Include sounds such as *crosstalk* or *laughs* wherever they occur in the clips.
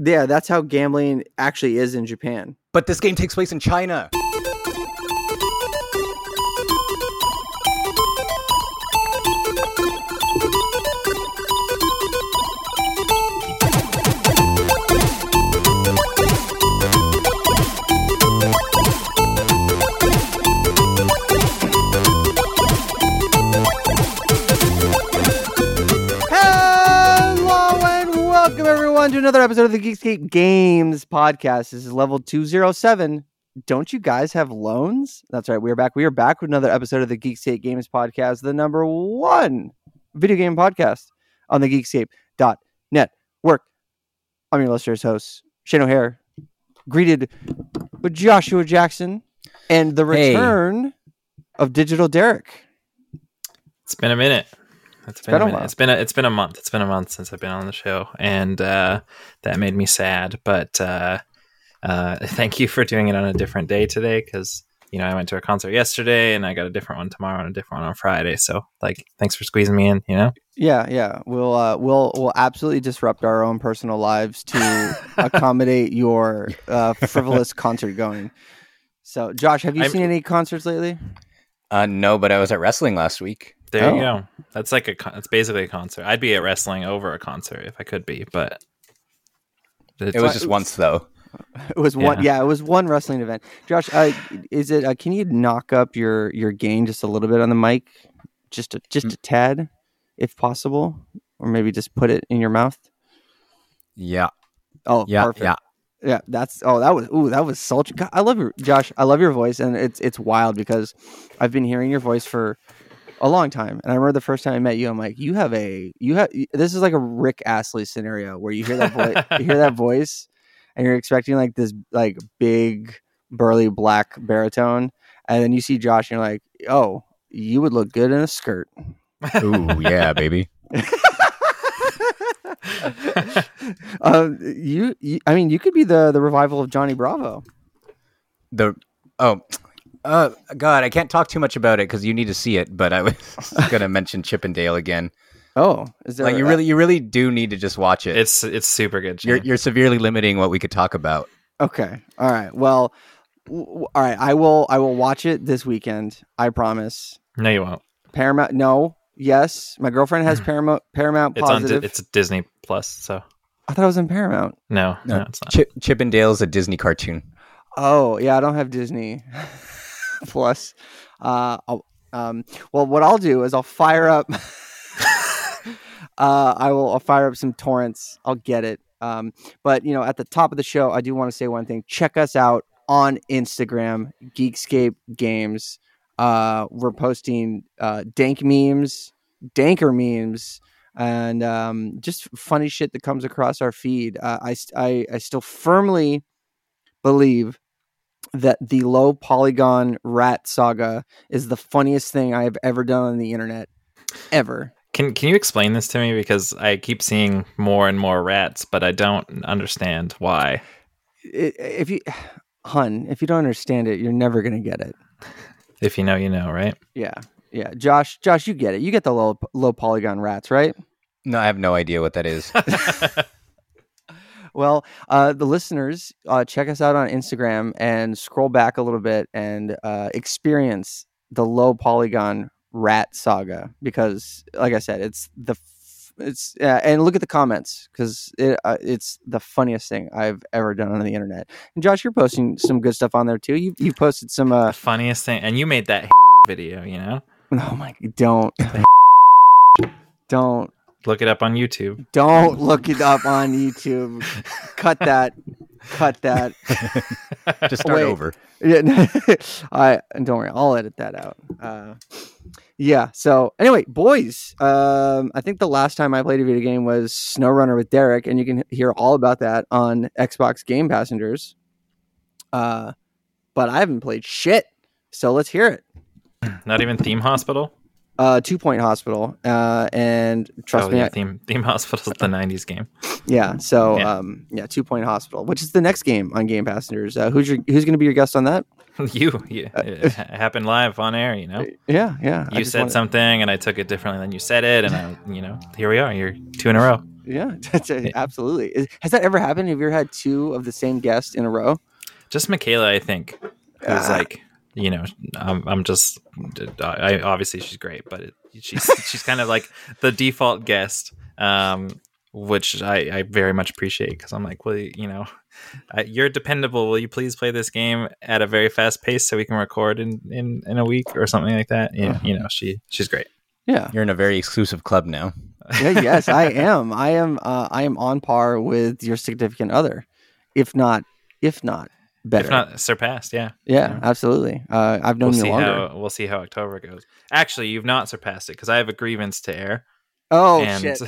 Yeah, that's how gambling actually is in Japan. But this game takes place in China. Welcome everyone to another episode of the Geekscape Games podcast. This is level 207. Don't you guys have loans? That's right. We are back. We are back with another episode of the Geekscape Games podcast, the number one video game podcast on the Geekscape.net work. I'm your illustrious host, Shane O'Hare, greeted with Joshua Jackson and the Hey. return of Digital Derek. It's been a minute. It's been, been a a minute. while. It's been a, it's been a month. It's been a month since I've been on the show, and uh, that made me sad. But uh, uh, *laughs* thank you for doing it on a different day today, because you know I went to a concert yesterday, and I got a different one tomorrow and a different one on Friday. So like, thanks for squeezing me in. You know, Yeah, yeah. We'll uh, we'll we'll absolutely disrupt our own personal lives to *laughs* accommodate your uh, frivolous concert going. So, Josh, have you I'm- seen any concerts lately? Uh, no, but I was at wrestling last week. There you Oh. go. That's like a con- it's basically a concert. I'd be at wrestling over a concert if I could be, but It was But just it was- once though. *laughs* It was one. Yeah, it was one wrestling event. Josh, uh, is it? Uh, can you knock up your your gain just a little bit on the mic, just a, just a tad, if possible, or maybe just put it in your mouth? Yeah, Oh, yeah, perfect. yeah. Yeah, that's oh that was ooh that was sultry. God, I love your Josh. I love your voice, and it's it's wild because I've been hearing your voice for a long time. And I remember the first time I met you, I'm like, you have a you have this is like a Rick Astley scenario where you hear that voice, you hear that *laughs* voice, and you're expecting like this like big burly black baritone, and then you see Josh, and you're like, oh, you would look good in a skirt. Ooh, yeah, baby. um, *laughs* you, you, I mean, you could be the the revival of Johnny Bravo. The oh, uh, God, I can't talk too much about it because you need to see it. But I was *laughs* gonna mention Chip 'n Dale again. Oh, is there Like you really, you really do need to just watch it. it's it's super good. you're you're severely limiting what we could talk about. Okay. All right. Well, w- w- all right. I will. I will watch it this weekend. I promise. no, you won't. Paramount. No. Yes. My girlfriend has *clears throat* Paramount. Paramount It's on. positive. Di- it's Disney Plus. So I thought it was in Paramount. no, no, No, it's not. Chip, Chippendale's a Disney cartoon. Oh yeah, I don't have Disney *laughs* *laughs* Plus. Uh, um. Well, what I'll do is I'll fire up. *laughs* uh, I will. I'll fire up some torrents. I'll get it. Um, but you know, at the top of the show, I do want to say one thing. Check us out on Instagram, Geekscape Games. Uh, we're posting uh, dank memes, danker memes, and um, just funny shit that comes across our feed. Uh, I, I I still firmly believe that the low polygon rat saga is the funniest thing I have ever done on the internet, ever. Can Can you explain this to me because I keep seeing more and more rats, but I don't understand why. If you, hun, if you don't understand it, you're never gonna get it. If you know, you know, right? Yeah, yeah. Josh, Josh, you get it. You get the low low polygon rats, right? No, I have no idea what that is. *laughs* *laughs* Well, uh, the listeners, uh, check us out on Instagram and scroll back a little bit and uh, experience the low polygon rat saga because, like I said, it's the f- it's uh, and look at the comments because it, uh, it's the funniest thing I've ever done on the internet. And Josh, you're posting some good stuff on there too. You you posted some. Uh, the funniest thing, and you made that *laughs* video. You know, oh my, don't *laughs* don't look it up on YouTube. don't look it up on YouTube. Cut that. Cut that. *laughs* just start Wait. over. *laughs* Yeah, *laughs* I don't worry, I'll edit that out. Uh, yeah. So anyway, boys, um, I think the last time I played a video game was SnowRunner with Derek, and you can hear all about that on Xbox Game Passengers. Uh, but I haven't played shit, so let's hear it. Not even Theme Hospital. Uh, Two Point Hospital, uh, and trust oh, me, yeah, I- Theme Theme Hospital's the *laughs* '90s game. yeah. So Yeah. um, yeah, Two Point Hospital, which is the next game on Game Passengers. Uh, who's your who's going to be your guest on that? *laughs* you, you it happened live on air. You know, *laughs* Yeah, yeah. You said wanted- something, and I took it differently than you said it, and I, you know, here we are. You're two in a row. Yeah, absolutely. Is- Has that ever happened? Have you ever had two of the same guest in a row? Just Michaela, I think, who's Ah. like, you know, I'm, I'm just, I obviously she's great, but it, she's she's kind of like the default guest, um, which I, I very much appreciate because I'm like, well, you know, I, you're dependable. Will you please play this game at a very fast pace so we can record in in, in a week or something like that? Yeah, you know, she she's great. Yeah. You're in a very exclusive club now. yeah, yes, I am. I am. Uh, I am on par with your significant other, if not, if not better. If not surpassed, yeah. yeah, yeah. absolutely. Uh, I've known We'll you longer. how we'll see how October goes. Actually, you've not surpassed it because I have a grievance to air. oh and shit!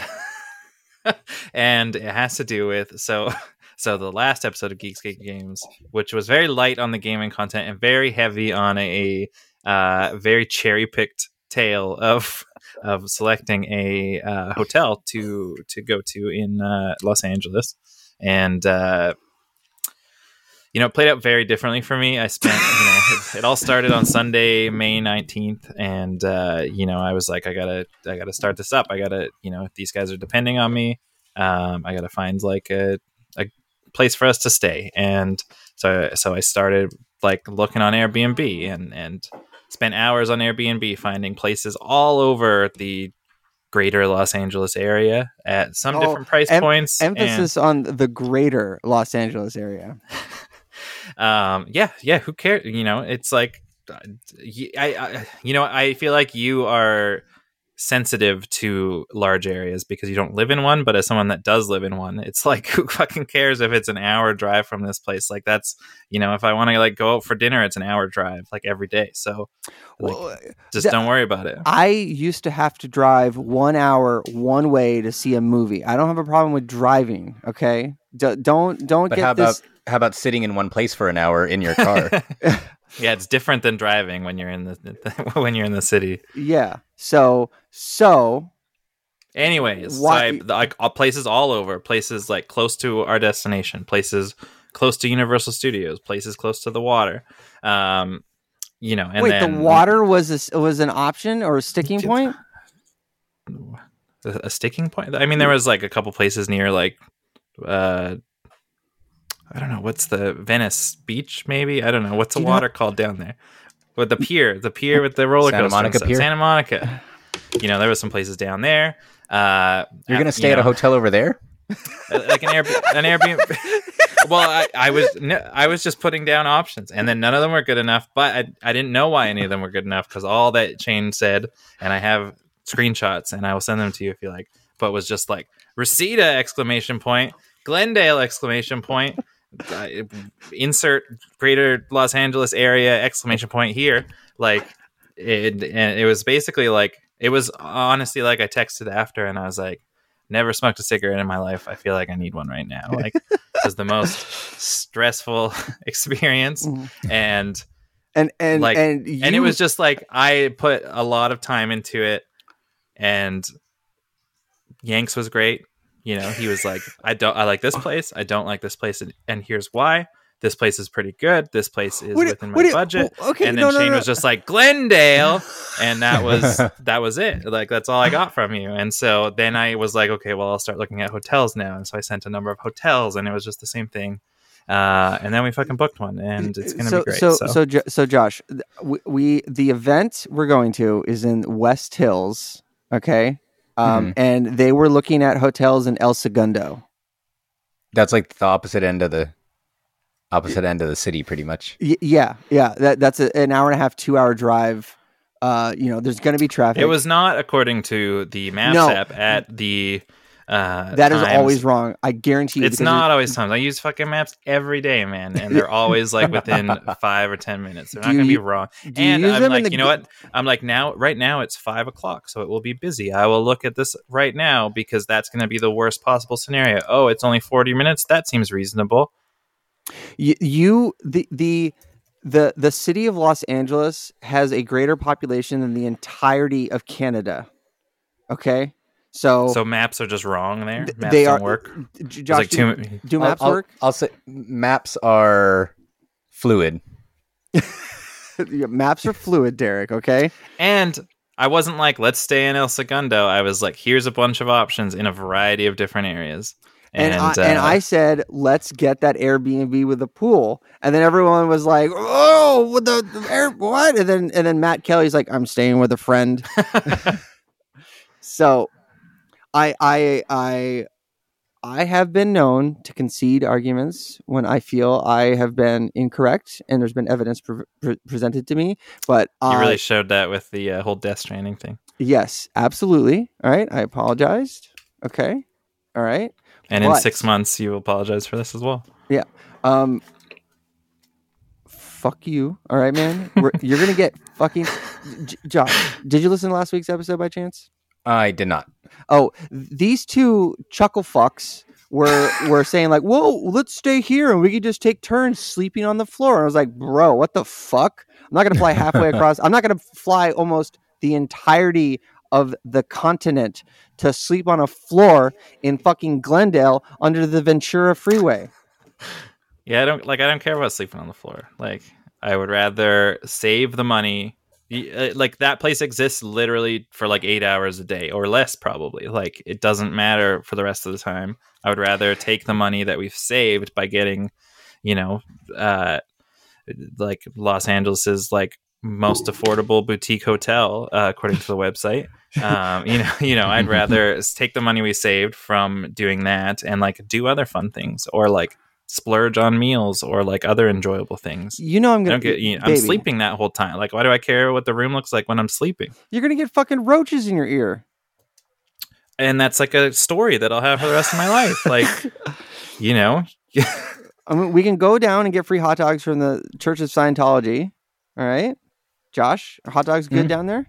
*laughs* and it has to do with so *laughs* so the last episode of Geekscape Games, which was very light on the gaming content and very heavy on a, uh, very cherry picked tale of *laughs* of selecting a uh, hotel to to go to in uh, Los Angeles, and uh, you know, it played out very differently for me. I spent, you know, *laughs* it, it all started on Sunday, May nineteenth, and uh, you know, I was like, I gotta, I gotta start this up. I gotta, you know, these guys are depending on me. Um, I gotta find like a a place for us to stay, and so so I started like looking on Airbnb and and spent hours on Airbnb finding places all over the greater Los Angeles area at some Oh, different price em- points. and- Emphasis on the greater Los Angeles area. *laughs* um yeah yeah who cares you know it's like uh, I, I you know i feel like you are sensitive to large areas because you don't live in one but as someone that does live in one it's like *laughs* who fucking cares if it's an hour drive from this place like that's you know if i want to like go out for dinner it's an hour drive like every day so like, Well, just th- don't worry about it I used to have to drive one hour one way to see a movie. I don't have a problem with driving. Okay, D- don't don't But get this. about how about sitting in one place for an hour in your car? *laughs* yeah it's different than driving when you're in the *laughs* when you're in the city Yeah. So so Anyways, so Why- I, like places all over, places like close to our destination, places close to Universal Studios, places close to the water. Um, you know, and wait, then the water was a s was an option or a sticking point? a, a sticking point. I mean, there was like a couple places near like, uh, I don't know what's the Venice Beach, maybe. I don't know what's the Do you know- water called down there. With the pier, the pier with the roller Santa coaster, Monica. Pier? Santa Monica. You know, there was some places down there. Uh, You're uh, gonna you stay at a hotel over there? Uh, like an Air, an Airbnb. *laughs* well, I, I was no, I was just putting down options, and then none of them were good enough. But I, I didn't know why any of them were good enough because all that chain said, and I have screenshots, and I will send them to you if you like. But was just like Reseda exclamation point, Glendale exclamation point, uh, insert Greater Los Angeles area exclamation point here. Like it, and it was basically like it was honestly like I texted after, and I was like never smoked a cigarette in my life. I feel like I need one right now. *laughs* Like it was the most stressful *laughs* experience Mhm. and And and Like- and you, and it was just like I put a lot of time into it and Yanks was great. You know, he was like, I don't I like this place, I don't like this place and, and here's why. This place is pretty good. This place is What within what my budget. okay, and then no, no, Shane no. was just like Glendale, and that *laughs* was that was it. Like that's all I got from you. And so then I was like, okay, well, I'll start looking at hotels now. And so I sent a number of hotels, and it was just the same thing. Uh, and then we fucking booked one, and it's gonna so, be great. So, So, so, Jo- so, Josh, we, we the event we're going to is in West Hills, okay? Um, Mhm. and they were looking at hotels in El Segundo. That's like the opposite end of the opposite end of the city, pretty much. Y- yeah, yeah, that that's a, an hour and a half, two hour drive. Uh, you know, there's going to be traffic. it was not according to the Maps No. app at the. Uh, that is times. always wrong. I guarantee you. It's not always times. I use fucking maps every day, man, and they're always like within *laughs* five or ten minutes. They're Do not gonna you- be wrong. And I'm like, you know g- what? I'm like now, right now it's five o'clock, so it will be busy. I will look at this right now because that's going to be the worst possible scenario. Oh, it's only 40 minutes. That seems reasonable. you, you the the the the city of Los Angeles has a greater population than the entirety of Canada. Okay, so, So maps are just wrong there. Maps they don't are work. Josh, like do, too. do maps I'll, work? I'll, I'll say maps are fluid. *laughs* Maps are fluid, Derek. Okay. And I wasn't like, let's stay in El Segundo. I was like, here's a bunch of options in a variety of different areas. And, And, I, and uh, I said, let's get that Airbnb with a pool. And then everyone was like, oh, with the, the air, what? And then and then Matt Kelly's like, I'm staying with a friend. *laughs* *laughs* so I I I I have been known to concede arguments when I feel I have been incorrect and there's been evidence pre- pre- presented to me. But you I, really showed that with the uh, whole Death Stranding thing. yes, absolutely. All right, I apologized. Okay, all right. And in six months, you apologize for this as well. Yeah. Um, fuck you. All right, man. You're gonna get *laughs* fucking. J- Josh, did you listen to last week's episode by chance? I did not. Oh, these two chuckle fucks were were saying like, "Whoa, let's stay here and we could just take turns sleeping on the floor." And I was like, "Bro, what the fuck? I'm not gonna fly halfway *laughs* across. I'm not gonna fly almost the entirety." Of the continent to sleep on a floor in fucking Glendale under the Ventura Freeway. Yeah, I don't like. I don't care about sleeping on the floor. Like, I would rather save the money. Uh, Like that place exists literally for like eight hours a day or less, probably. Like it doesn't matter for the rest of the time. I would rather take the money that we've saved by getting, you know, uh, like Los Angeles's like most affordable boutique hotel, uh, according to the website. Um, you know, *laughs* you know, I'd rather *laughs* take the money we saved from doing that and like do other fun things or like splurge on meals or like other enjoyable things. You know I'm gonna get, you know, I'm sleeping that whole time. Like, why do I care what the room looks like when I'm sleeping? You're gonna get fucking roaches in your ear. And that's like a story that I'll have for the rest of my life. Like, *laughs* you know, *laughs* I mean, we can go down and get free hot dogs from the Church of Scientology. All right, Josh, are hot dogs good Mhm. down there?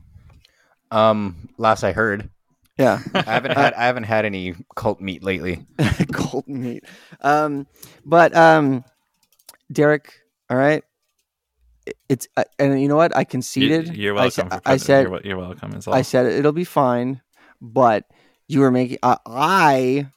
Um, last I heard, Yeah, I haven't had I haven't had any cult meat lately. *laughs* cult meat. Um, but um, Derek, all right, it's uh, and you know what? I conceded. you, are I welcome. for I, said you're, you're welcome as well. I said it'll be fine, but you were making. Uh, I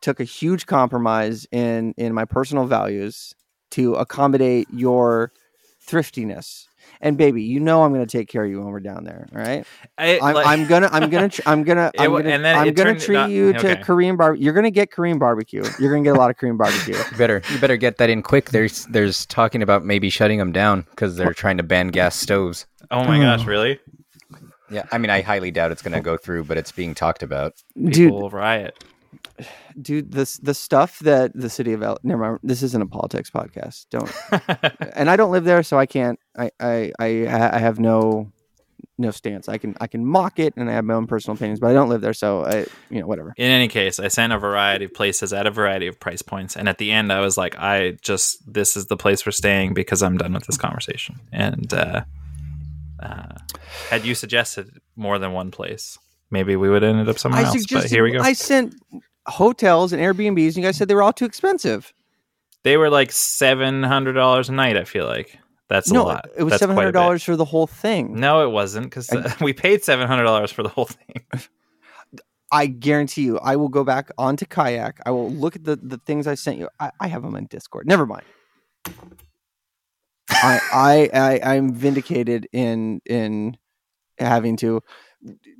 took a huge compromise in in my personal values to accommodate your thriftiness. And baby, you know I'm going to take care of you when we're down there. All right, I, I'm, like- I'm gonna, I'm gonna, tr- I'm gonna, *laughs* I'm gonna, and then I'm gonna treat not- you to okay. Korean bar. You're gonna get Korean barbecue. You're gonna get a lot of Korean barbecue. *laughs* You better you better get that in quick. There's there's talking about maybe shutting them down because they're trying to ban gas stoves. oh my gosh, mm. really? Yeah, I mean I highly doubt it's going to go through, but it's being talked about. People dude, will riot. *sighs* dude, this the stuff that the city of L. Never mind. This isn't a politics podcast. Don't. *laughs* and I don't live there, so I can't. I I I, I have no no stance. I can I can mock it, and I have my own personal opinions, but I don't live there, so I you know whatever. In any case, I sent a variety of places at a variety of price points, and at the end, I was like, "I just this is the place we're staying because I'm done with this conversation." And uh, uh, had you suggested more than one place, maybe we would have ended up somewhere I else. but here we go. I sent hotels and Airbnbs, and you guys said they were all too expensive. they were like seven hundred dollars a night. I feel like that's a no, lot. it was seven a hundred dollars for the whole thing. No, it wasn't because uh, *laughs* we paid seven hundred dollars for the whole thing. *laughs* I guarantee you, I will go back onto kayak. I will look at the, the things I sent you. I, I have them in Discord. Never mind. I, I I I'm vindicated in in having to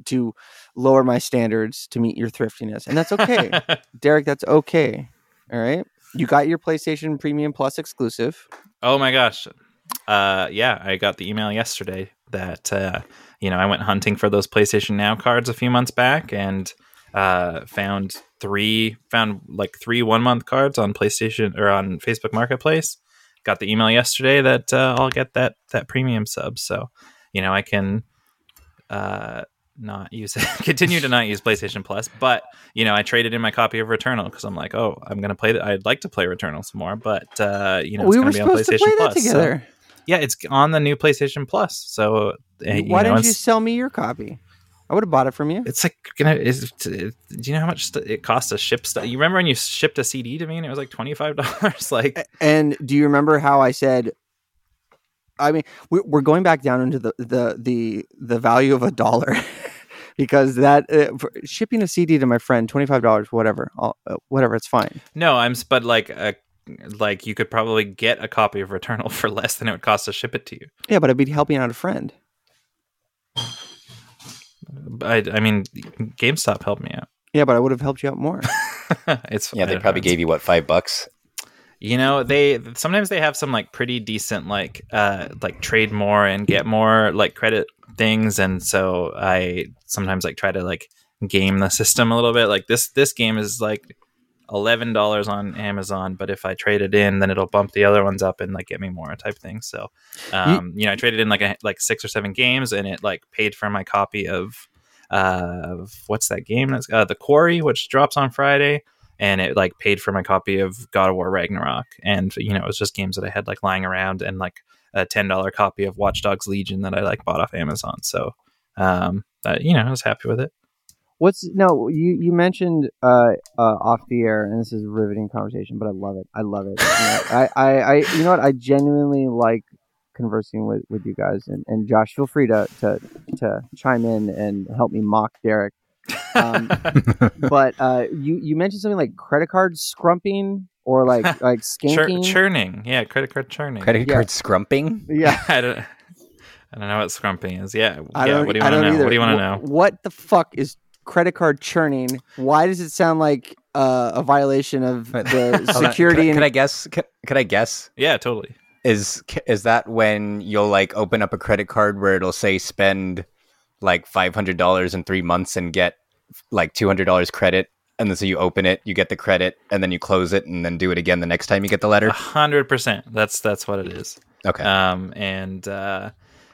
to lower my standards to meet your thriftiness, and that's okay, *laughs* Derek. That's okay. All right, you got your PlayStation Premium Plus exclusive. Oh my gosh. Uh yeah, I got the email yesterday that uh you know, I went hunting for those PlayStation Now cards a few months back and uh found three found like three one month cards on PlayStation or on Facebook Marketplace. Got the email yesterday that uh, I'll get that that premium sub so, you know, I can uh not use *laughs* continue to not use PlayStation Plus, but you know, I traded in my copy of Returnal because I'm like, oh, I'm gonna play. that. I'd like to play Returnal some more, but uh, you know, it's we gonna were be on PlayStation play Plus. that so- together. yeah, it's on the new PlayStation Plus. So uh, you Why know, didn't you sell me your copy? I would have bought it from you. it's like gonna. Is do you know how much st- it costs to ship stuff? You remember when you shipped a CD to me and it was like twenty five dollars? *laughs* like, And do you remember how I said? I mean, we- we're going back down into the the the the value of a dollar *laughs* because that uh, for shipping a CD to my friend twenty five dollars, whatever, I'll, uh, whatever, it's fine. no, I'm. But like a like you could probably get a copy of Returnal *laughs* for less than it would cost to ship it to you. Yeah, but I'd be helping out a friend. I, I mean, GameStop helped me out. Yeah, but I would have helped you out more. *laughs* it's Yeah, they probably know, gave you what five bucks. You know they sometimes they have some like pretty decent like uh like trade more and get more like credit things. And so i sometimes like try to like game the system a little bit. Like this this game is like $11 on amazon but if i trade it in then it'll bump the other ones up and like get me more type thing. So um you know i traded in like a, like six or seven games and it like paid for my copy of uh of what's that game that's uh, the quarry which drops on friday and it like paid for my copy of God of War Ragnarok. And you know, it was just games that I had like lying around and like a ten dollar copy of Watch Dogs Legion that I like bought off Amazon. So um uh, you know, I was happy with it. What's no? You you mentioned uh, uh off the air, and this is a riveting conversation, but I love it. I love it. You know, I, I I you know what? I genuinely like conversing with with you guys, and and Josh, feel free to to to chime in and help me mock Derek. Um, *laughs* but uh, you you mentioned something like credit card scrumping or like *laughs* like Chur- skanking. churning, yeah, credit card churning. Credit Yeah. card scrumping. yeah. *laughs* I don't. I don't know what scrumping is. Yeah, I yeah. don't, What do you want to know? either. What do you want to Wh- know? What the fuck is credit card churning? Why does it sound like uh, a violation of the security Could, and could I guess? Could, could I guess? Yeah, totally. Is is that when you'll like open up a credit card where it'll say spend like five hundred dollars in three months and get like two hundred dollars credit, and then so you open it, you get the credit, and then you close it, and then do it again the next time you get the A letter. hundred percent. That's that's what it is. Okay. Um, and uh,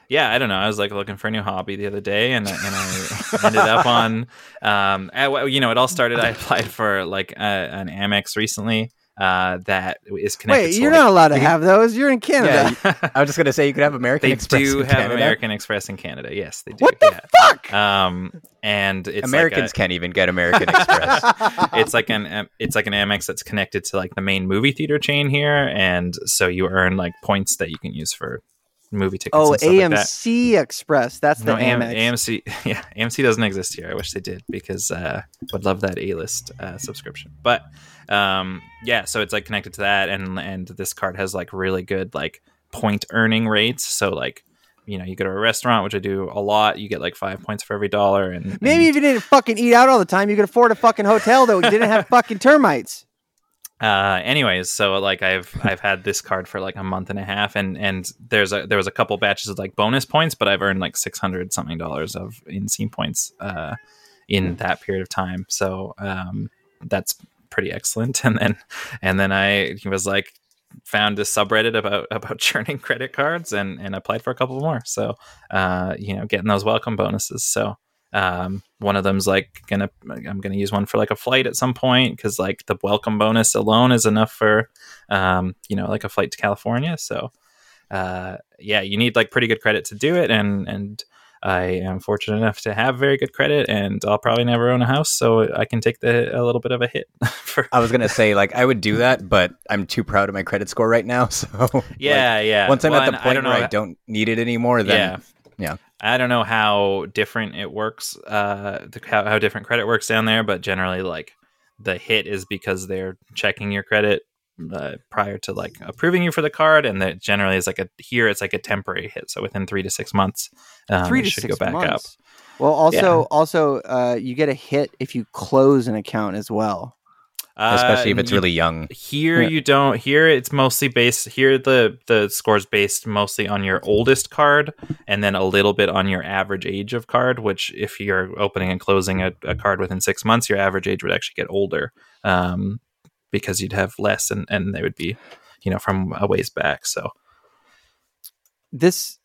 yeah, I don't know. I was like looking for a new hobby the other day, and and I *laughs* ended up on, um, I- you know, it all started. I applied for like a, an Amex recently. Uh, that is connected. Wait, you're like- not allowed to have those. You're in Canada. Yeah, *laughs* I was just gonna say you could have American they Express. do in have Canada. American Express in Canada. Yes, they do. What the yeah. fuck? Um, and it's Americans Like can't even get American Express. *laughs* it's like an it's like an Amex that's connected to like the main movie theater chain here, and so you earn like points that you can use for movie tickets. oh, and stuff like that. AMC Express. That's the No, AM, AMC. *laughs* Yeah, AMC doesn't exist here. I wish they did because uh, would love that A list uh, subscription. But um, yeah, so it's like connected to that, and and this card has like really good like point earning rates. So like you know, you go to a restaurant, which I do a lot, you get like five points for every dollar, and Maybe if you didn't fucking eat out all the time, you could afford a fucking hotel that didn't have *laughs* fucking termites. Uh anyways so like i've *laughs* i've had this card for like a month and a half and and there's a there was a couple batches of like bonus points but i've earned like 600 something dollars of insane points uh in that period of time. So um that's pretty excellent. *laughs* And then and then i was like found a subreddit about about *laughs* churning credit cards and and applied for a couple more. So uh you know getting those welcome bonuses. So um, one of them's like gonna I'm gonna use one for like a flight at some point because like the welcome bonus alone is enough for um, you know like a flight to California. So uh, yeah, you need like pretty good credit to do it, and and I am fortunate enough to have very good credit, and I'll probably never own a house, so I can take the a little bit of a hit *laughs* for I was gonna say like I would do that, but I'm too proud of my credit score right now. *laughs* So like, yeah yeah. once I'm Well, at the point don't where know I don't need it anymore, then yeah yeah. I don't know how different it works, uh, how, how different credit works down there, but generally, like the hit is because they're checking your credit uh, prior to like approving you for the card, and that generally is like a here it's like a temporary hit, so within three to six months, um, Three to should six go back up. months. Well, also, also, uh, you get a hit if you close an account as well. Especially if it's you- really young. Here Yeah. you don't. Here it's mostly based. Here the the score's based mostly on your oldest card, and then a little bit on your average age of card. Which, if you're opening and closing a, a card within six months, your average age would actually get older, um, because you'd have less, and and they would be, you know, from a ways back. So, This,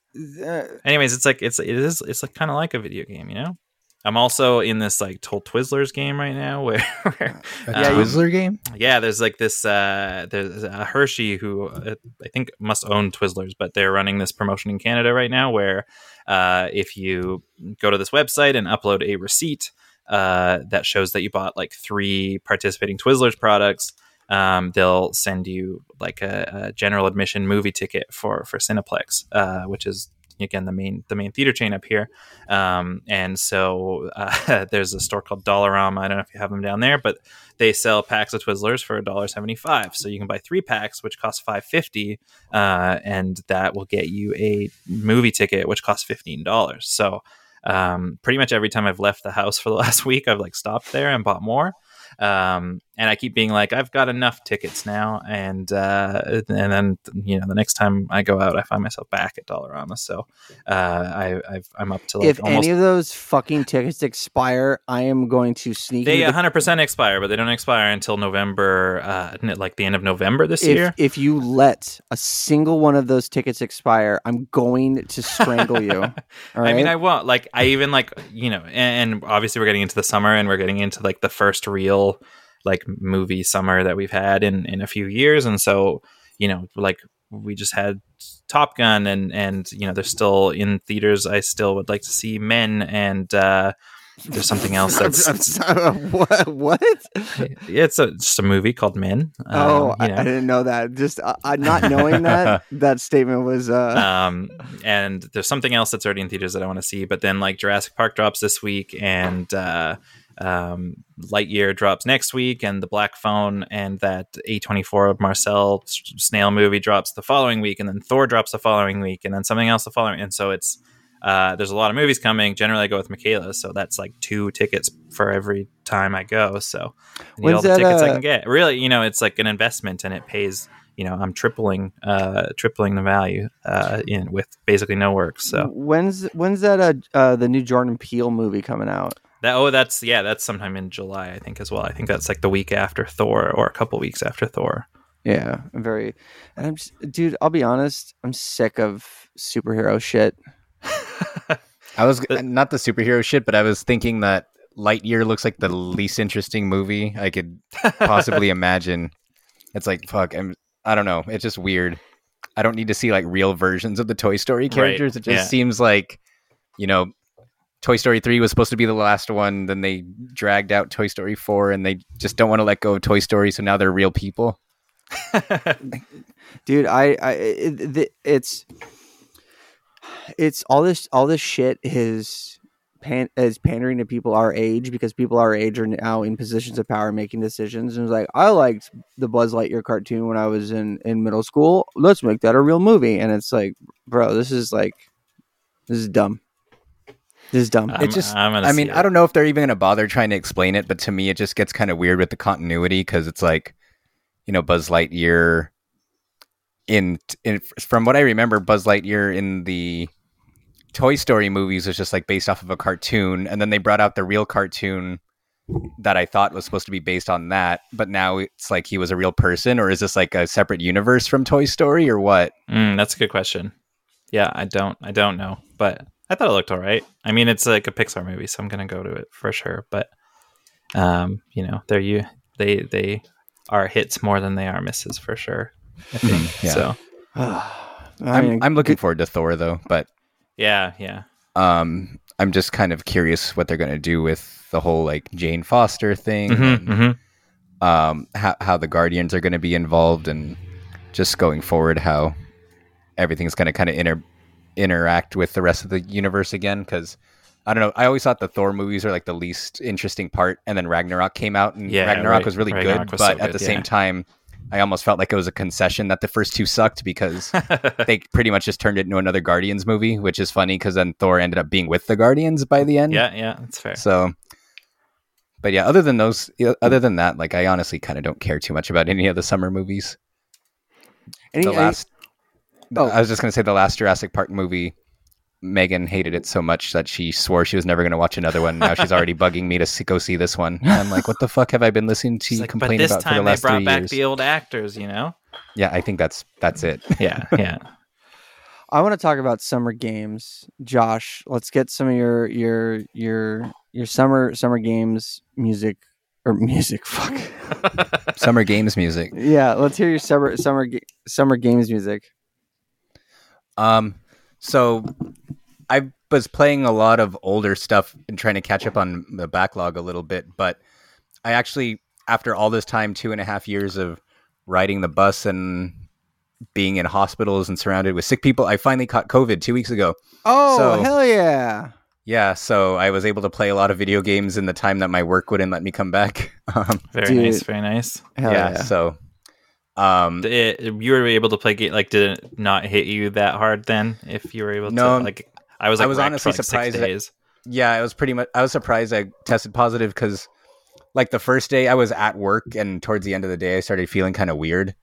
uh, anyways, it's like it's it is it's like kind of like a video game, you know. I'm also in this like Toll Twizzlers game right now *laughs* where, where A Yeah, Twizzler game? yeah there's like this uh there's a hershey who uh, i think must own twizzlers but they're running this promotion in canada right now where uh if you go to this website and upload a receipt uh that shows that you bought like three participating twizzlers products um, they'll send you like a, a general admission movie ticket for for Cineplex, uh, which is again the main the main theater chain up here. Um, and so uh, *laughs* there's a store called Dollarama. I don't know if you have them down there, but they sell packs of Twizzlers for $1.75. So you can buy three packs, which cost five fifty, uh, and that will get you a movie ticket, which costs fifteen dollars. So um, pretty much every time I've left the house for the *laughs* last week, I've like stopped there and bought more. Um, and I keep being like, I've got enough tickets now, and uh, and then you know the next time I go out, I find myself back at Dollarama. So uh, I I've, I'm up to like if almost. any of those fucking tickets expire, I am going to sneak. they into the- 100% expire, but they don't expire until November, uh, like the end of November this if, year. if you let a single one of those tickets expire, I'm going to strangle you. Right. *laughs* I mean, I won't. Like, I even like you know, and, and obviously we're getting into the summer, and we're getting into like the first real like movie summer that we've had in in a few years, and so you know, like we just had Top Gun, and and you know, they're still in theaters. I still would like to see Men, and uh, there's something else *laughs* that's I'm sorry, *laughs* what? What? it's a, just a movie called Men. oh, um, I, you I know. didn't know that. Just uh, uh, *laughs* not knowing that that statement was. uh um, and there's something else that's already in theaters that I want to see. But then like Jurassic Park drops this week, and uh, um, Lightyear drops next week, and the Black Phone and that A24 of Marcel Snail movie drops the following week, and then Thor drops the following week, and then something else the following. And so it's uh, there's a lot of movies coming. Generally, I go with Michaela, so that's like two tickets for every time I go. So I need When's all the that, tickets I uh, can get. Really, you know, it's like an investment, and it pays. You know, I'm tripling, uh, tripling the value uh, in with basically no work. So when's when's that uh, uh the new Jordan Peele movie coming out? That oh, that's yeah, that's sometime in July, I think as well. I think that's like the week after Thor or a couple weeks after Thor. Yeah, I'm very. And I'm just, dude. I'll be honest. I'm sick of superhero shit. I was The- *laughs* uh, not the superhero shit, but I was thinking that Lightyear looks like the least interesting movie I could possibly *laughs* imagine. It's like fuck. I'm, I don't know. It's just weird. I don't need to see like real versions of the Toy Story characters. It just yeah. seems like, you know, Toy Story three was supposed to be the last one. Then they dragged out Toy Story four, and they just don't want to let go of Toy Story. So now they're real people. *laughs* dude i i it, it's it's all this all this shit is pan, is pandering to people our age because people our age are now in positions of power making decisions and it's like i liked the buzz lightyear cartoon when i was in in middle school let's make that a real movie and it's like bro this is like this is dumb this is dumb I'm, It just- I mean. I don't know if they're even going to bother trying to explain it, but to me, it just gets kind of weird with the continuity because it's like, you know, Buzz Lightyear. In, in from what I remember, Buzz Lightyear in the Toy Story movies was just like based off of a cartoon, and then they brought out the real cartoon that I thought was supposed to be based on that, but now it's like he was a real person, or is this like a separate universe from Toy Story, or what? Mm, that's a good question. Yeah, I don't, I don't know, but I thought it looked all right. I mean, it's like a Pixar movie, so I'm gonna go to it for sure. But, um, you know, they're you, they they are hits more than they are misses for sure. I think *laughs* yeah. so. *sighs* I I'm, I'm looking forward to Thor though, but Yeah, yeah. um i'm just kind of curious what they're going to do with the whole like jane foster thing hmm and, hmm um how, how the guardians are going to be involved and just going forward how everything's going to kind of inter- interact with the rest of the universe again because i don't know i always thought the thor movies are like the least interesting part and then ragnarok came out and Yeah, ragnarok right. was really Ragnarok good was but so at good, the same yeah. time i almost felt like it was a concession that the first two sucked because *laughs* they pretty much just turned it into another Guardians movie, which is funny because then Thor ended up being with the Guardians by the end. yeah, yeah. That's fair. So, but yeah, other than those, other than that, like I honestly kind of don't care too much about any of the summer movies. any- the any- last, Oh. I was just gonna say the last Jurassic Park movie. Megan hated it so much that she swore she was never going to watch another one. Now she's already *laughs* bugging me to see, go see this one. And I'm like, what the fuck have I been listening to you like, but complain this about for the last time they last brought back years? the old actors, you know? Yeah, I think that's that's it. *laughs* Yeah, yeah. I want to talk about summer games, Josh. Let's get some of your your your your summer summer games music or *laughs* music. Fuck. Summer games music. yeah, let's hear your summer summer summer games music. Um, so I was playing a lot of older stuff and trying to catch up on the backlog a little bit, but I actually, after all this time, two and a half years of riding the bus and being in hospitals and surrounded with sick people. I finally caught COVID two weeks ago. Oh So- hell yeah! Yeah, so I was able to play a lot of video games in the time that my work wouldn't let me come back. *laughs* Um, Very Dude. nice, very nice. Hell yeah, yeah! so um, It, you were able to play game like did it not hit you that hard then? If you were able No. to like, I was I was honestly like, surprised that- yeah, I was pretty much. I was surprised I tested positive because, like, the first day I was at work, and towards the end of the day, I started feeling kind of weird.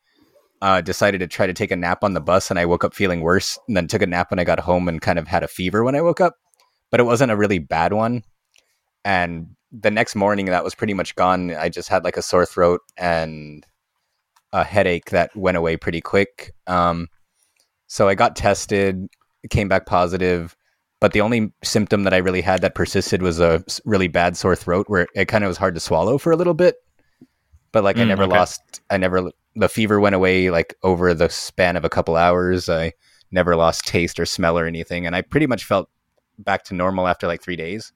Uh, decided to try to take a nap on the bus, and I woke up feeling worse. And then took a nap when I got home, and kind of had a fever when I woke up, but it wasn't a really bad one. And the next morning, that was pretty much gone. I just had like a sore throat and a headache that went away pretty quick. Um, so I got tested, came back positive but the only symptom that I really had that persisted was a really bad sore throat where it kind of was hard to swallow for a little bit. But like I Mm, never okay. lost, I never, the fever went away like over the span of a couple hours. I never lost taste or smell or anything. And I pretty much felt back to normal after like three days.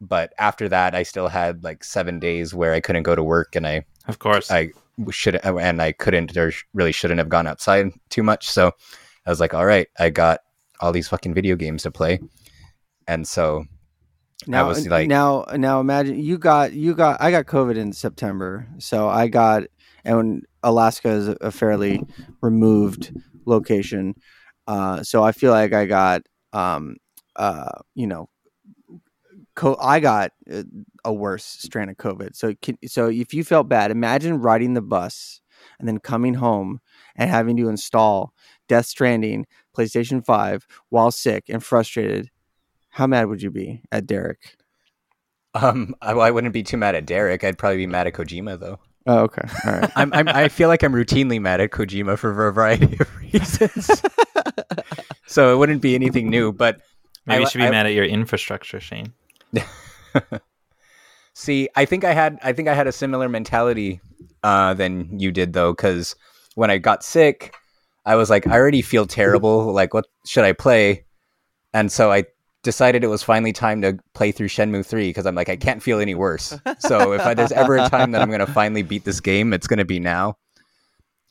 But after that, I still had like seven days where I couldn't go to work and I Of course. I should and I couldn't or really shouldn't have gone outside too much. So I was like, all right, I got all these fucking video games to play, and so Now, was like- now, now, imagine you got you got I got COVID in September, so I got and Alaska is a fairly removed location, uh, so I feel like I got um, uh, you know, co- I got uh, a worse strand of COVID. So can, so if you felt bad, imagine riding the bus and then coming home and having to install Death Stranding, PlayStation Five while sick and frustrated. How mad would you be at Derek? um, I, I wouldn't be too mad at Derek. I'd probably be mad at Kojima though. Oh, okay. All right. *laughs* I'm, I'm I feel like I'm routinely mad at Kojima for a variety of *laughs* reasons. *laughs* so it wouldn't be anything new, but Maybe I- you should be I- mad at your infrastructure, Shane. See, I think I had I think I had a similar mentality uh, than you did though, because when I got sick, I was like, I already feel terrible. Like, what should I play? And so I decided it was finally time to play through Shenmue three because I'm like, I can't feel any worse. So if I, there's ever a time that I'm gonna finally beat this game, it's gonna be now.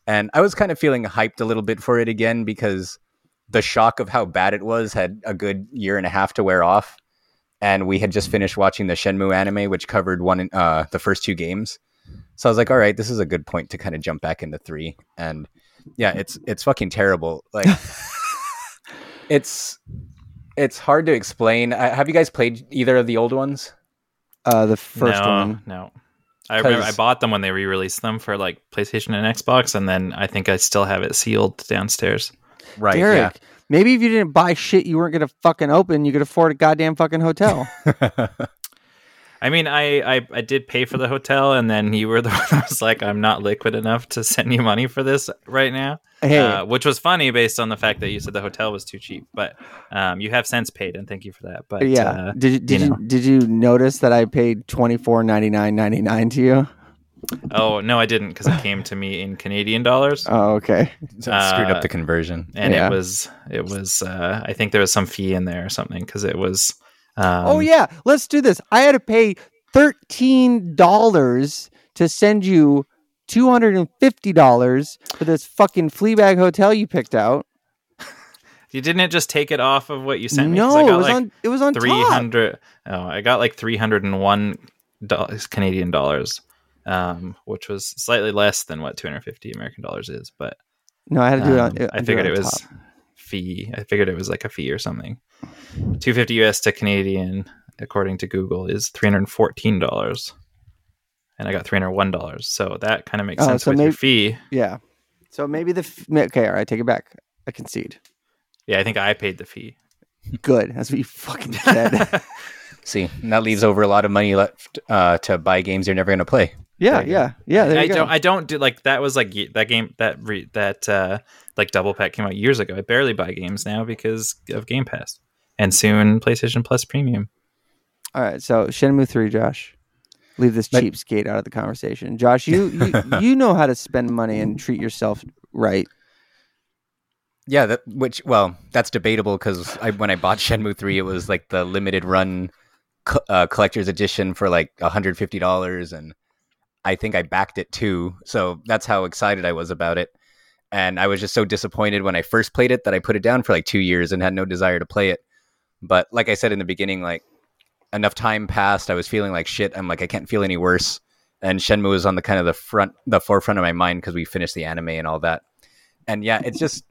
And I was kind of feeling hyped a little bit for it again because the shock of how bad it was had a good year and a half to wear off and we had just finished watching the Shenmue anime, which covered one in, uh, the first two games. So I was like, all right, this is a good point to kind of jump back into three. And yeah, it's it's fucking terrible. Like *laughs* it's it's hard to explain. Uh, have you guys played either of the old ones? Uh, the first no, one. No. I remember I 'Cause- bought them when they re-released them for like PlayStation and Xbox, and then I think I still have it sealed downstairs. Right. Derek, maybe if you didn't buy shit you weren't gonna fucking open, you could afford a goddamn fucking hotel. *laughs* I mean, I, I I did pay for the hotel, and then you were the *laughs* one that was like, "I'm not liquid enough to send you money for this right now," hey, uh, which was funny based on the fact that you said the hotel was too cheap. But um, you have since paid, and thank you for that. But yeah. uh, did you, did you you, know. did you notice that I paid twenty four ninety nine ninety nine to you? Oh no, I didn't because it came to me in Canadian dollars. *laughs* Oh, okay. So it screwed up the conversion. and Yeah. it was it was uh, I think there was some fee in there or something because it was. Um, oh yeah, let's do this. I had to pay thirteen dollars to send you two hundred and fifty dollars for this fucking Fleabag hotel you picked out. You didn't just take it off of what you sent me. No, I it was like on. It was on three top. hundred. Oh, I got like three hundred and one dollars Canadian dollars, um, which was slightly less than what two hundred fifty American dollars is. But No, I had to do um, it on. I figured on it was top. fee. I figured it was like a fee or something. Two fifty US to Canadian, according to Google, is three hundred fourteen dollars, and I got three hundred one dollars. So that kind of makes Oh, sense so with your maybe- fee. Yeah. So maybe the f- okay. All right, take it back. I concede. Yeah, I think I paid the fee. Good. That's what you fucking said. *laughs* See, and that leaves over a lot of money left uh, to buy games you're never going to play. Yeah, yeah, yeah. There I you don't. I don't do like that. Was like that game that re, that uh like Double Pack came out years ago. I barely buy games now because of Game Pass, and soon PlayStation Plus Premium. All right. So Shenmue three, Josh. Leave this But- cheapskate out of the conversation, Josh. You you, *laughs* you know how to spend money and treat yourself right. Yeah, that which well, that's debatable because I, when I bought Shenmue three, it was like the limited run co- uh, collector's edition for like hundred fifty dollars, and I think I backed it too. So that's how excited I was about it. and I was just so disappointed when I first played it that I put it down for like two years and had no desire to play it. But like I said in the beginning, like enough time passed, I was feeling like shit. I'm like I can't feel any worse, and Shenmue was on the kind of the front, the forefront of my mind because we finished the anime and all that. And yeah, it's just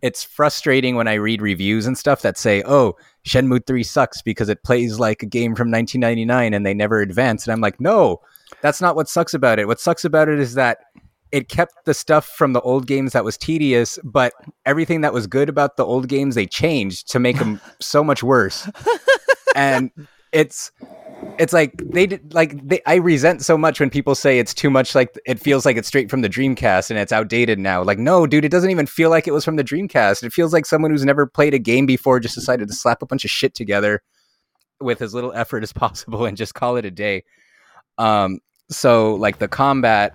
it's frustrating when I read reviews and stuff that say, "Oh, Shenmue 3 sucks because it plays like a game from 1999 and they never advance." And I'm like, "No, that's not what sucks about it. What sucks about it is that it kept the stuff from the old games that was tedious, but everything that was good about the old games they changed to make them *laughs* so much worse." and it's it's like they did like they, I resent so much when people say it's too much like it feels like it's straight from the Dreamcast and it's outdated now. Like no, dude, it doesn't even feel like it was from the Dreamcast. It feels like someone who's never played a game before just decided to slap a bunch of shit together with as little effort as possible and just call it a day. Um so like the combat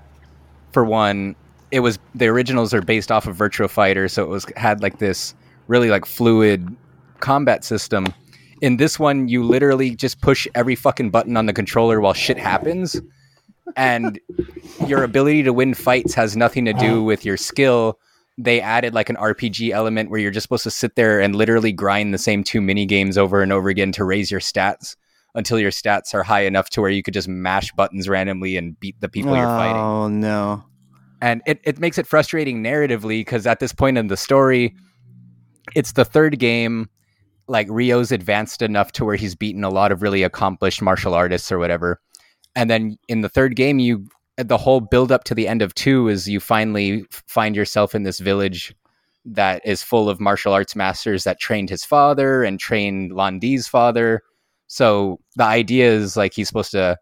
for one, it was the originals are based off of Virtua Fighter, so it was had like this really like fluid combat system in this one, you literally just push every fucking button on the controller while shit happens. And *laughs* your ability to win fights has nothing to do with your skill. They added like an RPG element where you're just supposed to sit there and literally grind the same two mini games over and over again to raise your stats until your stats are high enough to where you could just mash buttons randomly and beat the people oh, you're fighting. Oh no. And it, it makes it frustrating narratively because at this point in the story, it's the third game like Ryo's advanced enough to where he's beaten a lot of really accomplished martial artists or whatever. And then in the third game, you the whole build up to the end of two is you finally find yourself in this village that is full of martial arts masters that trained his father and trained Lan Di's father. So the idea is like he's supposed to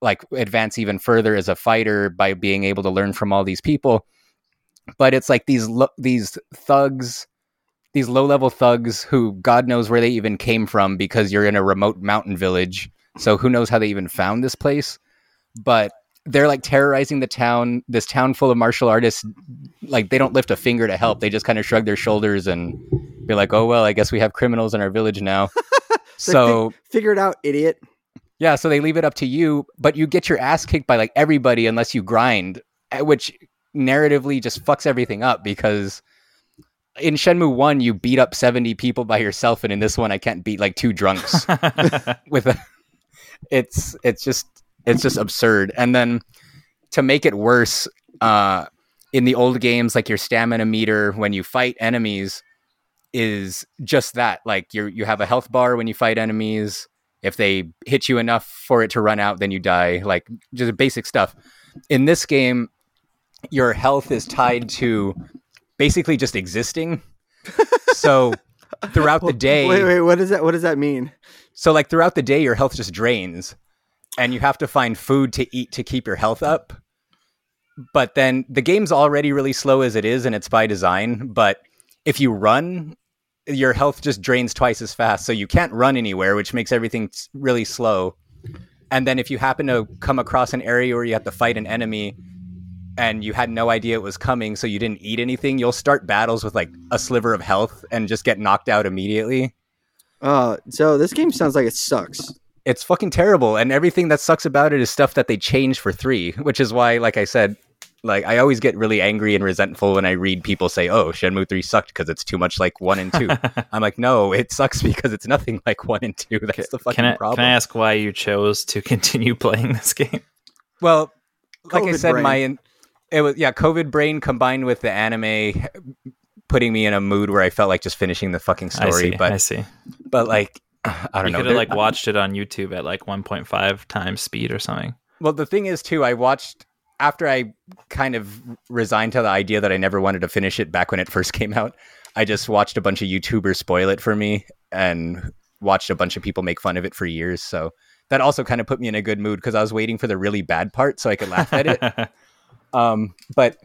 like advance even further as a fighter by being able to learn from all these people. But it's like these lo- these thugs these low level thugs who God knows where they even came from because you're in a remote mountain village. So who knows how they even found this place? But they're like terrorizing the town, this town full of martial artists. Like they don't lift a finger to help. They just kind of shrug their shoulders and be like, "Oh well, I guess we have criminals in our village now." *laughs* so figure it out, idiot. Yeah, so they leave it up to you, but you get your ass kicked by like everybody unless you grind, eh, which narratively just fucks everything up because in Shenmue 1 you beat up 70 people by yourself and in this one I can't beat like two drunks *laughs* with a it's it's just it's just absurd and then to make it worse uh in the old games like your stamina meter when you fight enemies is just that like you you have a health bar when you fight enemies if they hit you enough for it to run out then you die like just basic stuff in this game your health is tied to basically just existing. so *laughs* throughout the day, wait, wait, what does that? What does that mean? So like throughout the day, your health just drains, and you have to find food to eat to keep your health up. But then the game's already really slow as it is, and it's by design. But if you run, your health just drains twice as fast, so you can't run anywhere, which makes everything really slow. And then if you happen to come across an area where you have to fight an enemy, and you had no idea it was coming, so you didn't eat anything, you'll start battles with like a sliver of health and just get knocked out immediately. Uh, so this game sounds like it sucks. It's fucking terrible, and everything that sucks about it is stuff that they changed for three, which is why, like I said, like I always get really angry and resentful when I read people say, "Oh, Shenmue three sucked because it's too much like one and two. *laughs* I'm like, no, it sucks because it's nothing *laughs* like one and two. That's the fucking can I, problem. Can I ask why you chose to *laughs* continue playing this game? Well, like COVID I said, brain. my it was yeah, COVID brain combined with the anime putting me in a mood where I felt like just finishing the fucking I story. see. but I see. but like *sighs* I don't You know. could have like watched it on YouTube at like 1.5 times speed or something. Well, the thing is, too, I watched after I kind of resigned to the idea that I never wanted to finish it back when it first *laughs* came out. I just watched a bunch of YouTubers spoil it for me and watched a bunch of people make fun of it for years. So that also kind of put me in a good mood because I was waiting for the really bad part so I could laugh at it. *laughs* Um, but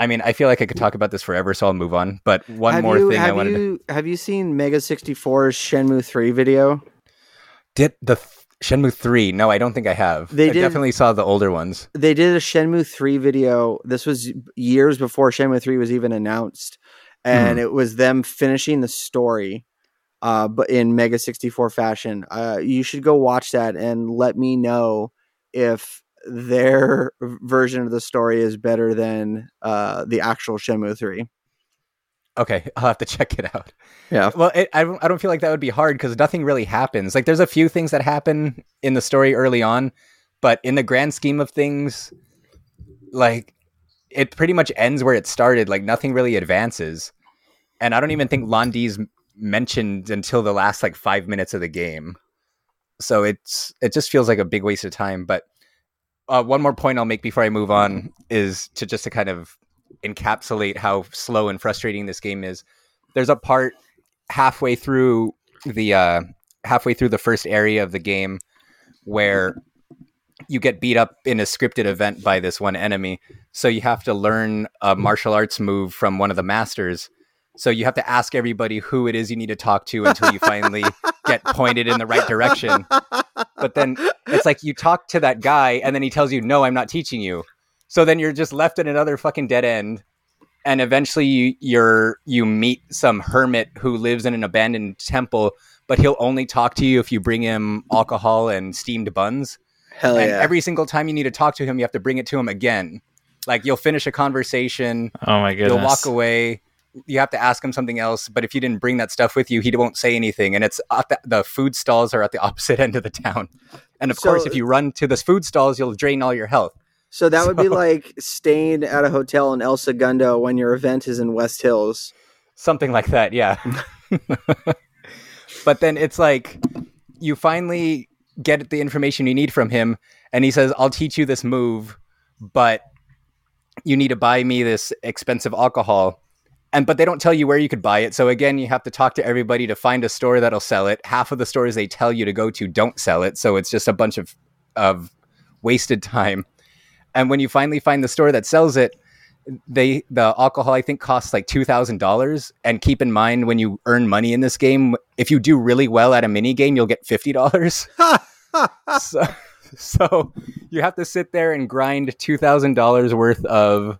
I mean, I feel like I could talk about this forever, so I'll move on. But one have more you, thing I have wanted to you, Have you seen Mega 64's Shenmue 3 video? did the th- Shenmue three. No, I don't think I have. They I did- definitely saw the older ones. They did a Shenmue 3 video. This was years before Shenmue 3 was even announced. And Hmm. it was them finishing the story, uh, but in Mega 64 fashion. Uh, you should go watch that and let me know if their version of the story is better than uh, the actual Shenmue three. Okay, *laughs* I'll have to check it out. Yeah. Well, it, I don't. I don't feel like that would be hard because nothing really happens. Like, there's a few things that happen in the story early on, but in the grand scheme of things, like it pretty much ends where it started. Like nothing really advances, and I don't even think Lan Di's mentioned until the last like five minutes of the game. So it's it just feels like a big waste of time. But uh, one more point I'll make before I move on is to just to kind of encapsulate how slow and frustrating this game is. There's a part halfway through the uh, halfway through the first area of the game where you get beat up in a scripted event by this one enemy. So you have to learn a martial arts move from one of the masters. So you have to ask everybody who it is you need to talk to until you finally get pointed in the right direction. But then it's like you talk to that guy and then he tells you, "No, I'm not teaching you." So then you're just left in another fucking dead end. And eventually you you're you meet some hermit who lives in an abandoned temple, but he'll only talk to you if you bring him alcohol and steamed buns Hell and yeah! every single time you need to talk to him, you have to bring it to him again. Like you'll finish a conversation, Oh my goodness. you'll walk away, you have to ask him something else. But if you didn't bring that stuff with you, he won't say anything. And it's at the, the food stalls are at the *laughs* opposite end of the town. And of So- course, if you run to the food stalls, you'll drain all your health. So that would be like staying at a hotel in El Segundo when your event is in West Hills. something like that yeah. *laughs* But then it's like you finally get the information you need from him and he says i'll teach you this move but you need to buy me this expensive alcohol. And but they don't tell you where you could buy it. So again you have to talk to everybody to find a store that'll sell it. Half of the stores they tell you to go to don't sell it. So it's just a bunch of of wasted time and when you finally find the store that sells it they the alcohol I think costs like two thousand dollars. And keep in mind when you earn money in this game, if you do really well at a mini game, you'll get fifty dollars. *laughs* so, so you have to sit there and grind two thousand dollars worth of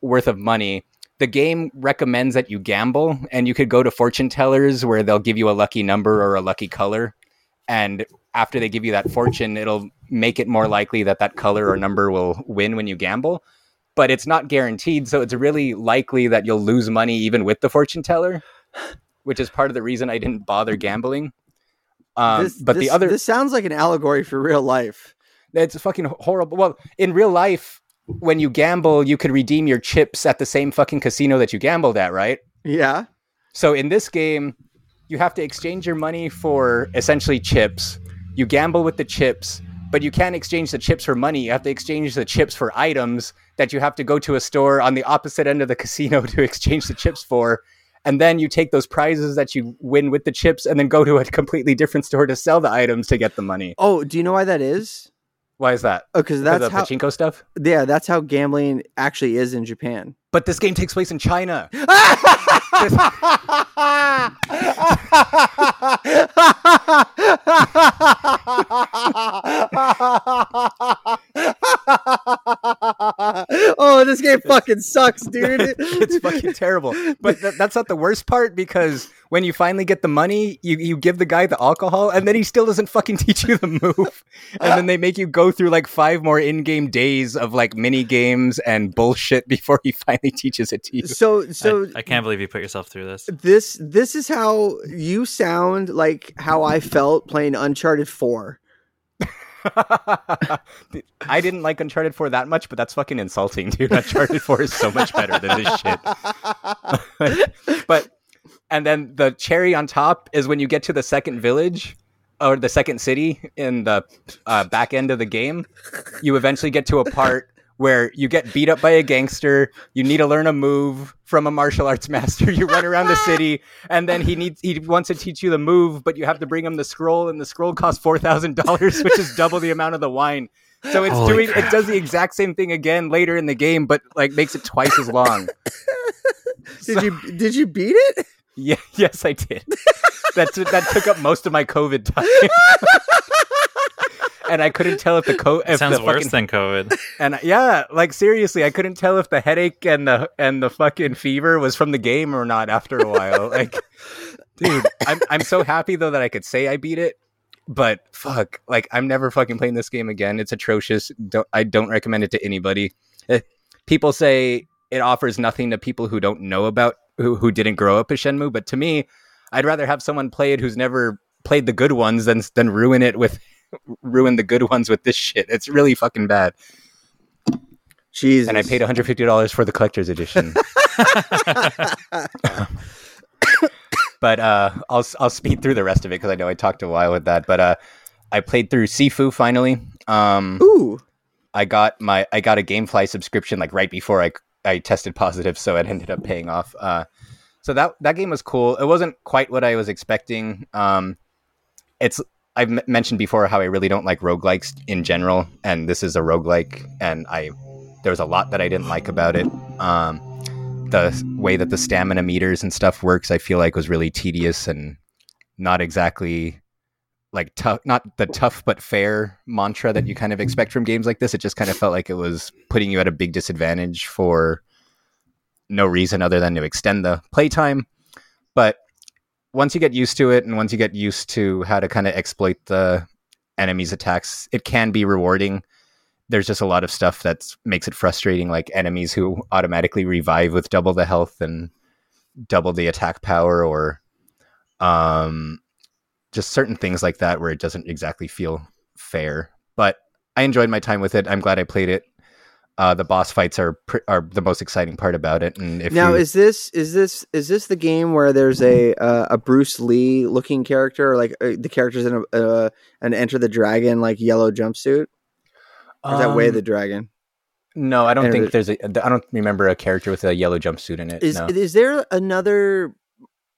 worth of money. The game recommends that you gamble, and you could go to fortune tellers where they'll give you a lucky number or a lucky color, and after they give you that fortune, it'll make it more likely that that color or number will win when you gamble but it's not guaranteed. So it's really likely that you'll lose money even with the fortune teller, which is part of the reason I didn't bother gambling. Um, this, but this- the other, this sounds like an allegory for real life. it's fucking horrible. Well, in real life, when you gamble, you could redeem your chips at the same fucking casino that you gambled at, right? Yeah. So in this game, you have to exchange your money for essentially chips. You gamble with the chips, but you can't exchange the chips for money. You have to exchange the chips for items that you have to go to a store on the opposite end of the *laughs* casino to exchange the chips for. And then you take those prizes that you win with the chips and then go to a completely different store to sell the items to get the money. Oh, do you know why that is? Why is that? Oh, because Because that's how. pachinko stuff? Yeah, that's how gambling actually is in Japan. But this game takes place in China. *laughs* oh, this game fucking sucks, dude. *laughs* it's fucking terrible. But th- that's not the worst part because when you finally get the money, you, you give the guy the alcohol, and then he still doesn't fucking *laughs* teach you the move. And then they make you go through like five more in-game days of like mini games and bullshit before he finally teaches it to you. So, so I, I can't believe you put yourself through this. this this is how you sound like how I felt playing Uncharted Four. *laughs* I didn't like Uncharted 4 that much, but that's fucking insulting, dude. Uncharted 4 is so much better than this shit. *laughs* but and then the cherry on top is when you get to the second village or the second city in the uh, back end of the game, you eventually get to a part where you get beat up by a gangster. You need to learn a move from a martial arts *laughs* master. You run around the city, and then he needs he wants to teach you the move, but you have to bring him the scroll, and the scroll costs four thousand dollars, which is double the amount of the wine. So it's Holy doing crap. it does the exact same thing again later in the game, but like makes it twice as long. *laughs* Did you did you beat it? Yeah, *laughs* yes, I did. That's that took up most of my COVID time. And I couldn't tell if the co It if sounds the worse fucking, than COVID. *laughs* and yeah, like seriously, I couldn't tell if the headache and the and the fucking fever was from the game or not after a while. Like, *laughs* dude, *laughs* I'm I'm so happy though that I could say I beat it. but fuck, like I'm never fucking playing this game again. It's atrocious. Don't I don't recommend it to anybody. Eh, people say it offers nothing to people who don't know about who who didn't grow up with Shenmue, but to me, I'd rather have someone play it who's never played the good ones than than ruin it with ruin the good ones with this shit. It's really fucking bad. Jesus. And I paid $150 for the collector's edition. *laughs* but uh, I'll I'll speed through the rest of it because I know I talked a while with that. But uh, I played through Sifu finally. Um, Ooh. I got my I got a GameFly subscription like right before I I tested positive, so it ended up paying off. Uh, so that that game was cool. It wasn't quite what I was expecting. Um, it's I've m- mentioned before how I really don't like roguelikes in general, and this is a roguelike, and I there was a lot that I didn't like about it. Um, the way that the stamina meters and stuff works, I feel like was really tedious and not exactly like tough not the tough but fair mantra that you kind of expect from games like this. It just kind of felt like it was putting you at a big disadvantage for no reason other than to extend the playtime. But once you get used to it and once you get used to how to kind of exploit the enemy's attacks, it can be rewarding. There's just a lot of stuff that makes it frustrating, like enemies who automatically revive with double the health and double the attack power, or um, just certain things like that where it doesn't exactly feel fair. But I enjoyed my time with it. I'm glad I played it. Uh, the boss fights are pr- are the most exciting part about it. And if now you, is this is this is this the game where there's a uh, a Bruce Lee looking character, or like uh, the characters in a uh, an Enter the Dragon like yellow jumpsuit? Or is that Way of Um, the Dragon? No, I don't Enter think there's a. I don't remember a character with a yellow jumpsuit in it. Is no. is there another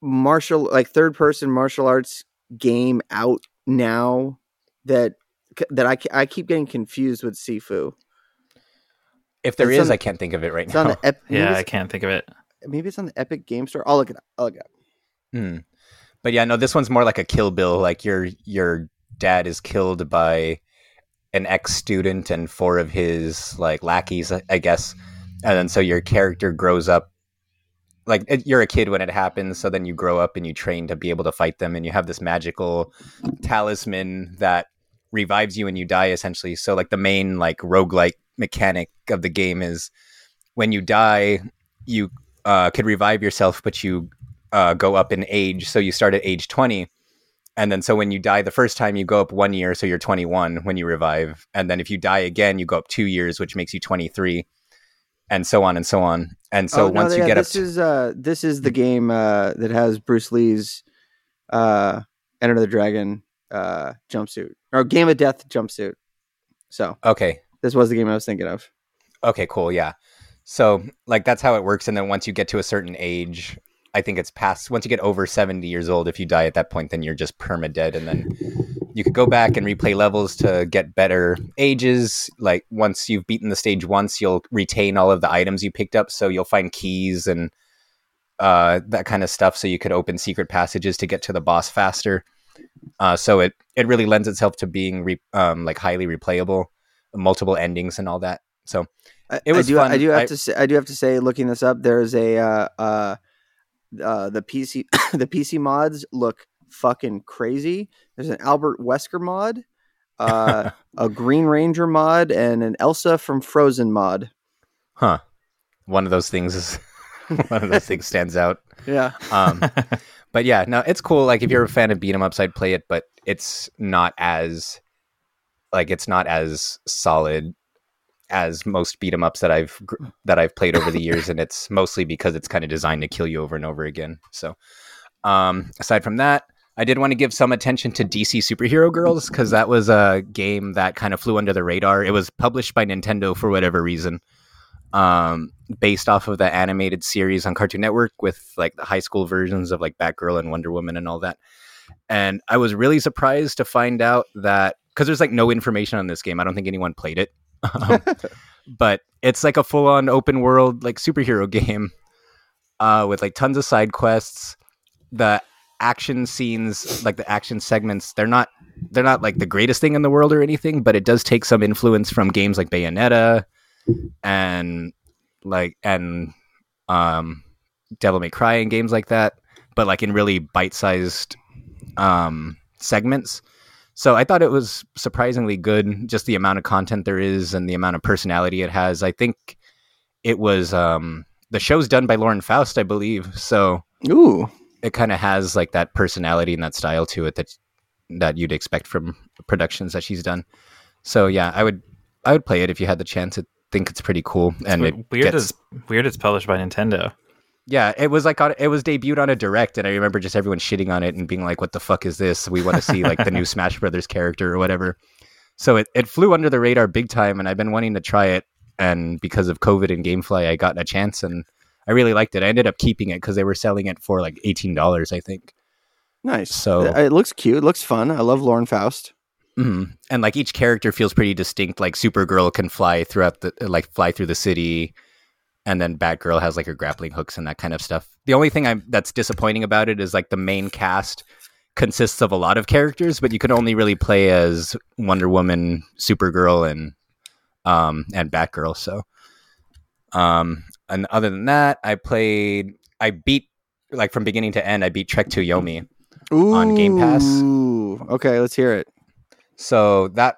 martial like third person martial arts game out now that that I, I keep getting confused with Sifu? If there it's is, on- I can't think of it right It's now. on the ep- maybe, yeah, I can't think of it. maybe it's on the Epic Game Store. I'll look it up. I'll look it up. Hmm. But yeah, no, this one's more like a Kill Bill. Like your your dad is killed by an ex student and four of his like lackeys, I- I guess, and then so your character grows up. Like you're a kid when it happens, so then you grow up and you train to be able to fight them, and you have this magical talisman that revives you when you die, essentially. So like the main like roguelike mechanic of the game is when you die, you uh, could revive yourself, but you uh, go up in age. So you start at age 20. And then so when you die the first time, you go up one year. So you're 21 when you revive. And then if you die again, you go up two years, which makes you 23. And so on and so on. And so Oh, no, once you yeah, get up this to, is uh this is the game uh that has Bruce Lee's uh Enter the Dragon uh jumpsuit or Game of Death jumpsuit. So okay. this was the game I was thinking of. Okay, cool. Yeah. So like that's how it works. And then once you get to a certain age, I think it's past once you get over 70 years old, if you die at that point, then you're just perma dead. And then you could go back and replay levels to get better ages. Like once you've beaten the stage once, you'll retain all of the items you picked up. So you'll find keys and uh, that kind of stuff. So you could open secret passages to get to the boss faster. Uh, so it, it really lends itself to being re- um, like highly replayable, multiple endings and all that. So I, It was I do, I do have I- to say I do have to say looking this up there's a uh uh uh the PC *coughs* the PC mods look fucking crazy. There's an Albert Wesker mod, uh *laughs* a Green Ranger mod and an Elsa from Frozen mod. Huh. One of those things is *laughs* one of those things *laughs* stands out. Yeah. Um, but yeah, no, it's cool. Like if you're a fan of beat 'em ups, I'd play it, but it's not as like it's not as solid as most beat 'em ups that I've that I've played over the *laughs* years, and it's mostly because it's kind of designed to kill you over and over again. So, um, aside from that, I did want to give some attention to DC Superhero Girls because that was a game that kind of flew under the radar. It was published by Nintendo for whatever reason, um, based off of the animated series on Cartoon Network with like the high school versions of like Batgirl and Wonder Woman and all that. And I was really surprised to find out that because there's like no information on this game. I don't think anyone played it. *laughs* Um, *laughs* but it's like a full on open world like superhero *laughs* game uh, with like tons of side quests. The action scenes, like the action segments, they're not they're not like the greatest thing in the world or anything, but it does take some influence from games like Bayonetta and like and um Devil May Cry and games like that, but like in really bite sized um segments. So I thought it was surprisingly good, just the amount of content there is and the amount of personality it has. I think it was um, the show's done by Lauren Faust, I believe. So Ooh, it kind of has like that personality and that style to it that that you'd expect from productions that she's done. So yeah, I would I would play it if you had the chance. I think it's pretty cool and It's it weird gets, as weird it's published by Nintendo. yeah, it was like on, it was debuted on a direct, and I remember just everyone shitting on it and being like, "What the fuck is this? We want to see like the new *laughs* Smash Brothers character or whatever." So it, it flew under the radar big time, and I've been wanting to try it. And because of COVID and GameFly, I got a chance, and I really liked it. I ended up keeping it because they were selling it for like eighteen dollars, I think. nice. So- it looks cute. It looks fun. I love Lauren Faust. Hmm And like each character feels pretty distinct. Like Supergirl can fly throughout the like fly through the city, and then Batgirl has like her grappling hooks and that kind of stuff. The only thing I'm that's disappointing about it is like the main cast consists of a lot of characters, but you can only really play as Wonder Woman, Supergirl, and um and Batgirl. So, um, and other than that, I played. I beat like from beginning to end. I beat Trek to Yomi. Ooh, On Game Pass. Okay, let's hear it. So that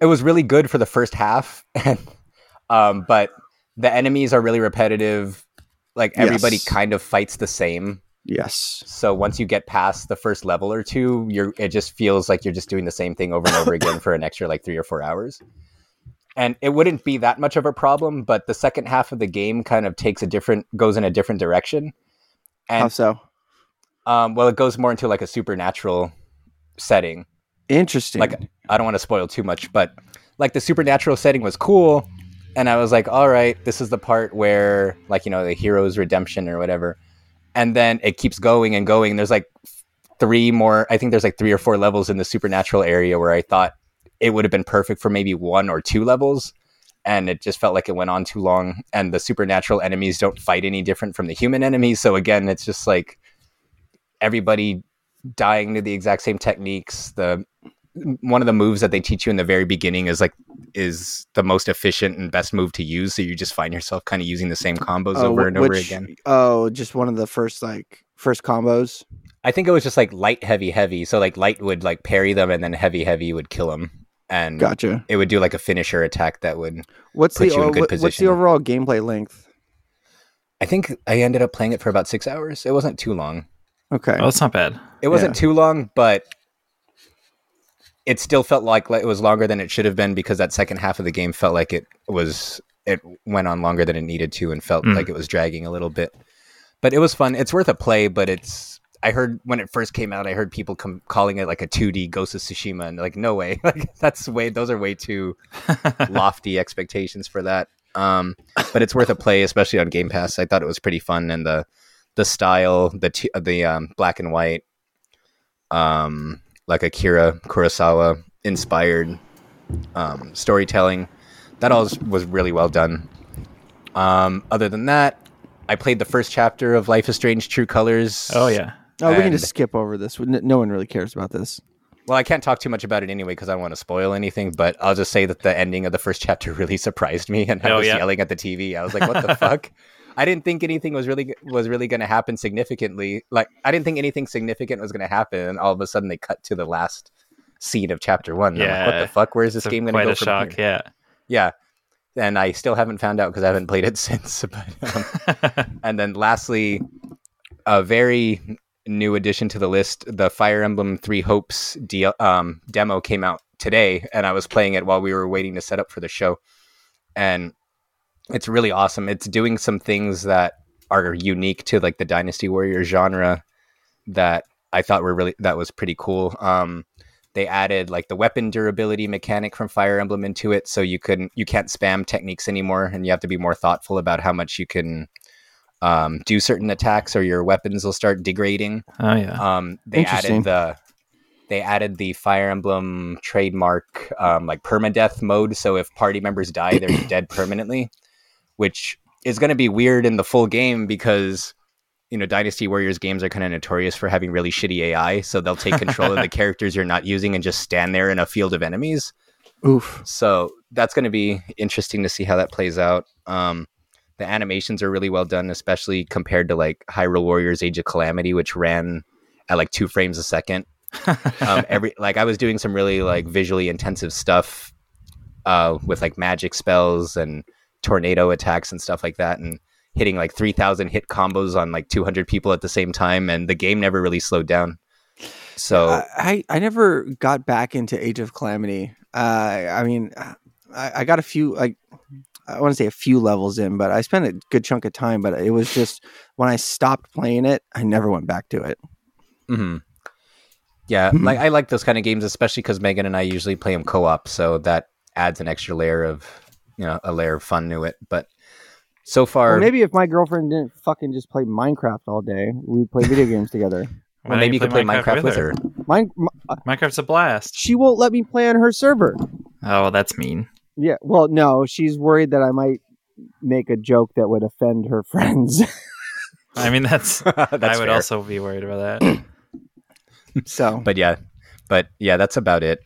it was really good for the first half, *laughs* and um, but the enemies are really repetitive. Like everybody Yes. kind of fights the same. Yes. So once you get past the first level or two, you're it just feels like you're just doing the same thing over and over again *laughs* for an extra like three or four hours. And it wouldn't be that much of a problem, but the second half of the game kind of takes a different goes in a different direction. How And so? um, well, it goes more into like a supernatural setting. Interesting. like I don't want to spoil too much, but like the supernatural setting was cool, and I was like, all right, this is the part where like you know the hero's redemption or whatever, and then it keeps going and going. There's like three more. I think there's like three or four levels in the supernatural area where I thought it would have been perfect for maybe one or two levels. And it just felt like it went on too long, and the supernatural enemies don't fight any different from the human enemies. So again, it's just like everybody dying to the exact same techniques. The one of the moves that they teach you in the very beginning is like is the most efficient and best move to use. So you just find yourself kind of using the same combos Oh, over and over again. Oh, just one of the first like first combos. I think it was just like light, heavy, heavy. So like light would like parry them, and then heavy, heavy would kill them, and Gotcha. it would do like a finisher attack that would. What's Put the you in good what- what's the overall gameplay length? I think I ended up playing it for about six hours. It wasn't too long. Okay. Oh, that's not bad. It wasn't too long, but it still felt like like it was longer than it should have been because that second half of the game felt like it was it went on longer than it needed to and felt Mm. like it was dragging a little bit. But it was fun. It's worth a play, but it's I heard when it first came out, I heard people com- calling it like a 2D Ghost of Tsushima, and like, no way, *laughs* like that's way, those are way too *laughs* lofty expectations for that. Um, but it's worth a play, especially on Game Pass. I thought it was pretty fun, and the the style, the t- the um, black and white, um, like Akira Kurosawa inspired um, storytelling. That all was, was really well done. Um, other than that, I played the first chapter of Life is Strange: True Colors. Oh yeah. oh, we can just skip over this. No one really cares about this. Well, I can't talk too much about it anyway because I don't want to spoil anything. But I'll just say that the ending of the first chapter *laughs* really surprised me, and I Oh, was yeah. yelling at the TV. I was like, "What the *laughs* fuck?" I didn't think anything was really was really going to happen significantly. Like I didn't think anything significant was going to happen, and all of a sudden they cut to the last scene of chapter one. And I'm like, what the fuck? Where's this It's game going to go a from shock. here? Yeah. Yeah, and I still haven't found out because I haven't played it *laughs* since. But, um, *laughs* and then lastly, a very new addition to the list, the Fire Emblem Three Hopes DL, um, demo came out today, and I was playing it while we were waiting to set up for the show, and it's really awesome. It's doing some things that are unique to like the Dynasty Warrior genre that I thought were really that was pretty cool. Um, they added like the weapon durability mechanic from Fire Emblem into it, so you can you can't spam techniques anymore, and you have to be more thoughtful about how much you can um, do certain attacks, or your weapons will start degrading. Oh yeah. Um, they added the they added the Fire Emblem trademark um, like permadeath mode, so if party members die, they're *coughs* dead permanently, which is going to be weird in the full game because you know Dynasty Warriors games are kind of notorious for having really shitty AI, so they'll take control of the *laughs* characters you're not using and just stand there in a field of enemies. Oof. So that's going to be interesting to see how that plays out. Um, the animations are really well done, especially compared to like Hyrule Warriors Age of Calamity, which ran at like two frames a second. *laughs* um, every like I was doing some really like visually intensive stuff uh, with like magic spells and tornado attacks and stuff like that, and hitting like three thousand hit combos on like two hundred people at the same time, and the game never really slowed down. So I, I I never got back into Age of Calamity. Uh, I mean, I, I got a few like I want to say a few levels in, but I spent a good chunk of time. But it was just when I stopped playing it, I never went back to it. hmm yeah, Mhm. like I like those kind of games, especially because Megan and I usually play them co-op, so that adds an extra layer of you know a layer of fun to it. But so far, Or maybe if my girlfriend didn't fucking just play Minecraft all day, we'd play video games together. *laughs* Why well, maybe you could play Minecraft, with her. Mine, m- uh, Minecraft's a blast. she won't let me play on her server. Oh, that's mean. Yeah, well, no, she's worried that I might make a joke that would offend her *laughs* friends. I mean, that's. *laughs* That's I would fair. also be worried about that. *coughs* so, But yeah, but yeah, that's about it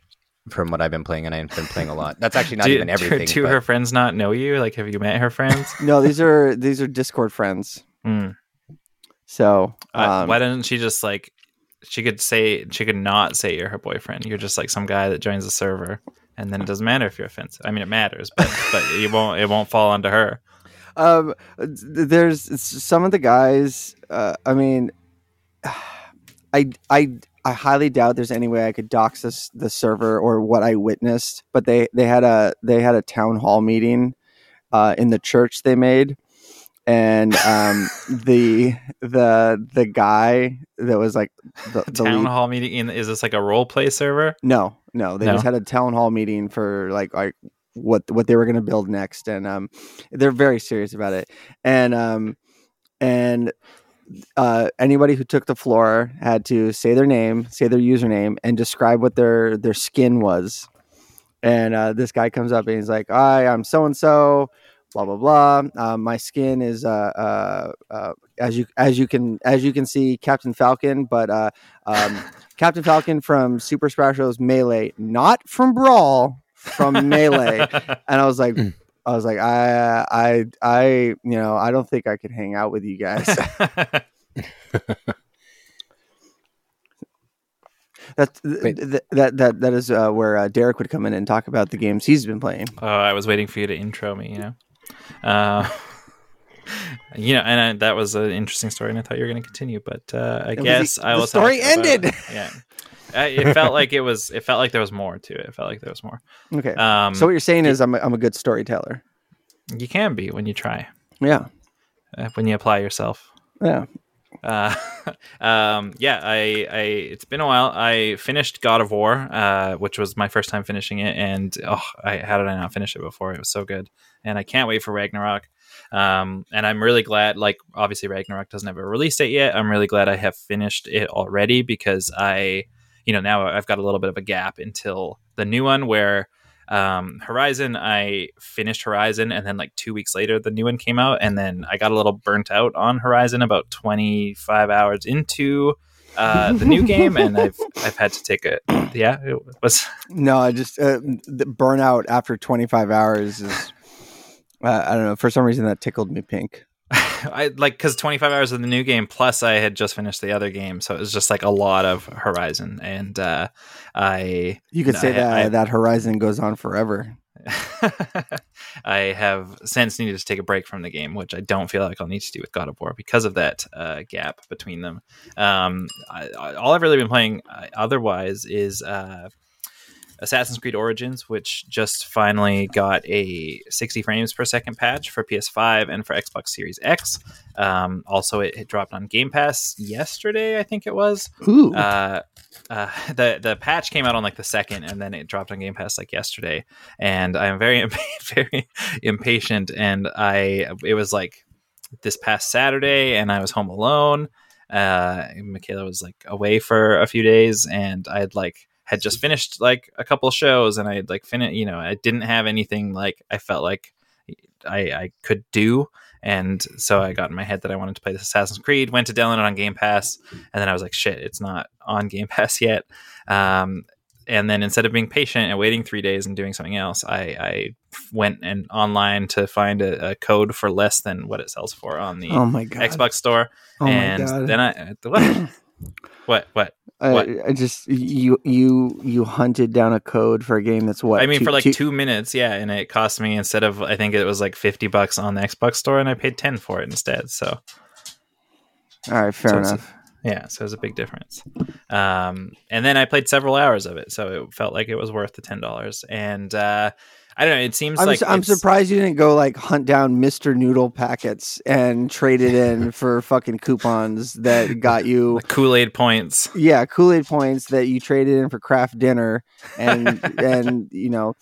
from what I've been playing, and I've been playing a lot. That's actually not do, even everything. Do, but- her friends not know you? Like, have you met her friends? *laughs* no, these are these are Discord friends. Hmm. So, Uh, um, why doesn't she just like? She could say she could not say you're her boyfriend. You're just like some guy that joins the server, and then it doesn't matter if you're offensive. I mean, it matters, but *laughs* but it won't it won't fall onto her. um, there's some of the guys. Uh, I mean, *sighs* I I I highly doubt there's any way I could dox this the server or what I witnessed. But they they had a they had a town hall meeting uh, in the church they made, and um, *laughs* the the the guy that was like the, the Town lead- hall meeting. In, is this like a role play server? No, no, they No? just had a town hall meeting for like like what what they were going to build next, and um, they're very serious about it, and um, and uh, anybody who took the floor had to say their name, say their username, and describe what their their skin was. And uh, this guy comes up and he's like, "Hi, I'm so and so." Blah blah blah. Um, my skin is uh, uh, uh, as you as you can as you can see, Captain Falcon, but uh, um, *laughs* Captain Falcon from Super Smash Bros. Melee, not from Brawl, from Melee. *laughs* And I was like, Mm. I was like, I, I, I, you know, I don't think I could hang out with you guys. *laughs* That's Wait. th- th- that that that is uh, where uh, Derek would come in and talk about the games he's been playing. Oh, I was waiting for you to intro me. You know, uh, *laughs* you know, and I, that was an interesting story, and I thought you were going to continue, but uh, I was guess the- I the story talk about- ended. Yeah, I, it felt like it was. It felt like there was more to it. It felt like there was more. Okay, Um, so what you're saying is I'm a, I'm a good storyteller. you can be when you try, Yeah, uh, when you apply yourself. yeah. Uh, *laughs* um, yeah, I, I, it's been a while. I finished God of War, uh, which was my first time finishing it, and oh, I, how did I not finish it before? It was so good, and I can't wait for Ragnarok. Um, and I'm really glad. Like, obviously, Ragnarok doesn't have a release date yet. I'm really glad I have finished it already because I, you know, now I've got a little bit of a gap until the new one where um horizon i finished horizon and then like two weeks later the new one came out and then i got a little burnt out on horizon about 25 hours into uh the new *laughs* game and i've i've had to take a yeah it was No, I just uh, the burnout after 25 hours is. Uh, I don't know. For some reason, that tickled me pink. *laughs* i like because 25 hours of the new game plus i had just finished the other game so it was just like a lot of horizon and uh i You could say I- that I- that Horizon goes on forever. *laughs* I have since needed to take a break from the game, which I don't feel like I'll need to do with God of War because of that uh, gap between them. Um, I, I, all I've really been playing uh, otherwise is uh, Assassin's Creed Origins, which just finally got a 60 frames per second patch for PS5 and for Xbox Series X. Um, also, it, it dropped on Game Pass yesterday, I think it was Ooh. uh, uh, *laughs* the the patch came out on like the second, and then it dropped on Game Pass like yesterday. And I'm very *laughs* very impatient, and I it was like this past Saturday, and I was home alone. Uh, Michaela was like away for a few days, and I had like had just finished like a couple shows, and I had like finished. You know, I didn't have anything like I felt like I I could do. And so I got in my head that I wanted to play this Assassin's Creed. Went to download it on Game Pass, and then I was like, "Shit, it's not on Game *laughs* Pass yet." Um, and then instead of being patient and waiting three days and doing something else, I, I went and online to find a, a code for less than what it sells for on the oh my god. Xbox Store. Oh and my god. then I what *coughs* what what I, I just you you you hunted down a code for a game that's what I mean, two- for like two- two minutes, yeah, and it cost me instead of I think it was like fifty bucks on the Xbox store, and I paid ten for it instead. So All right, fair so enough. yeah, so it was a big difference. Um, and then I played several hours of it, so it felt like it was worth the ten dollars. And uh, I don't know, it seems I'm, like su- I'm surprised you didn't go like hunt down Mr. Noodle packets and trade it in *laughs* for fucking coupons that got you Kool Aid points. yeah Kool Aid points that you traded in for Kraft Dinner and *laughs* and you know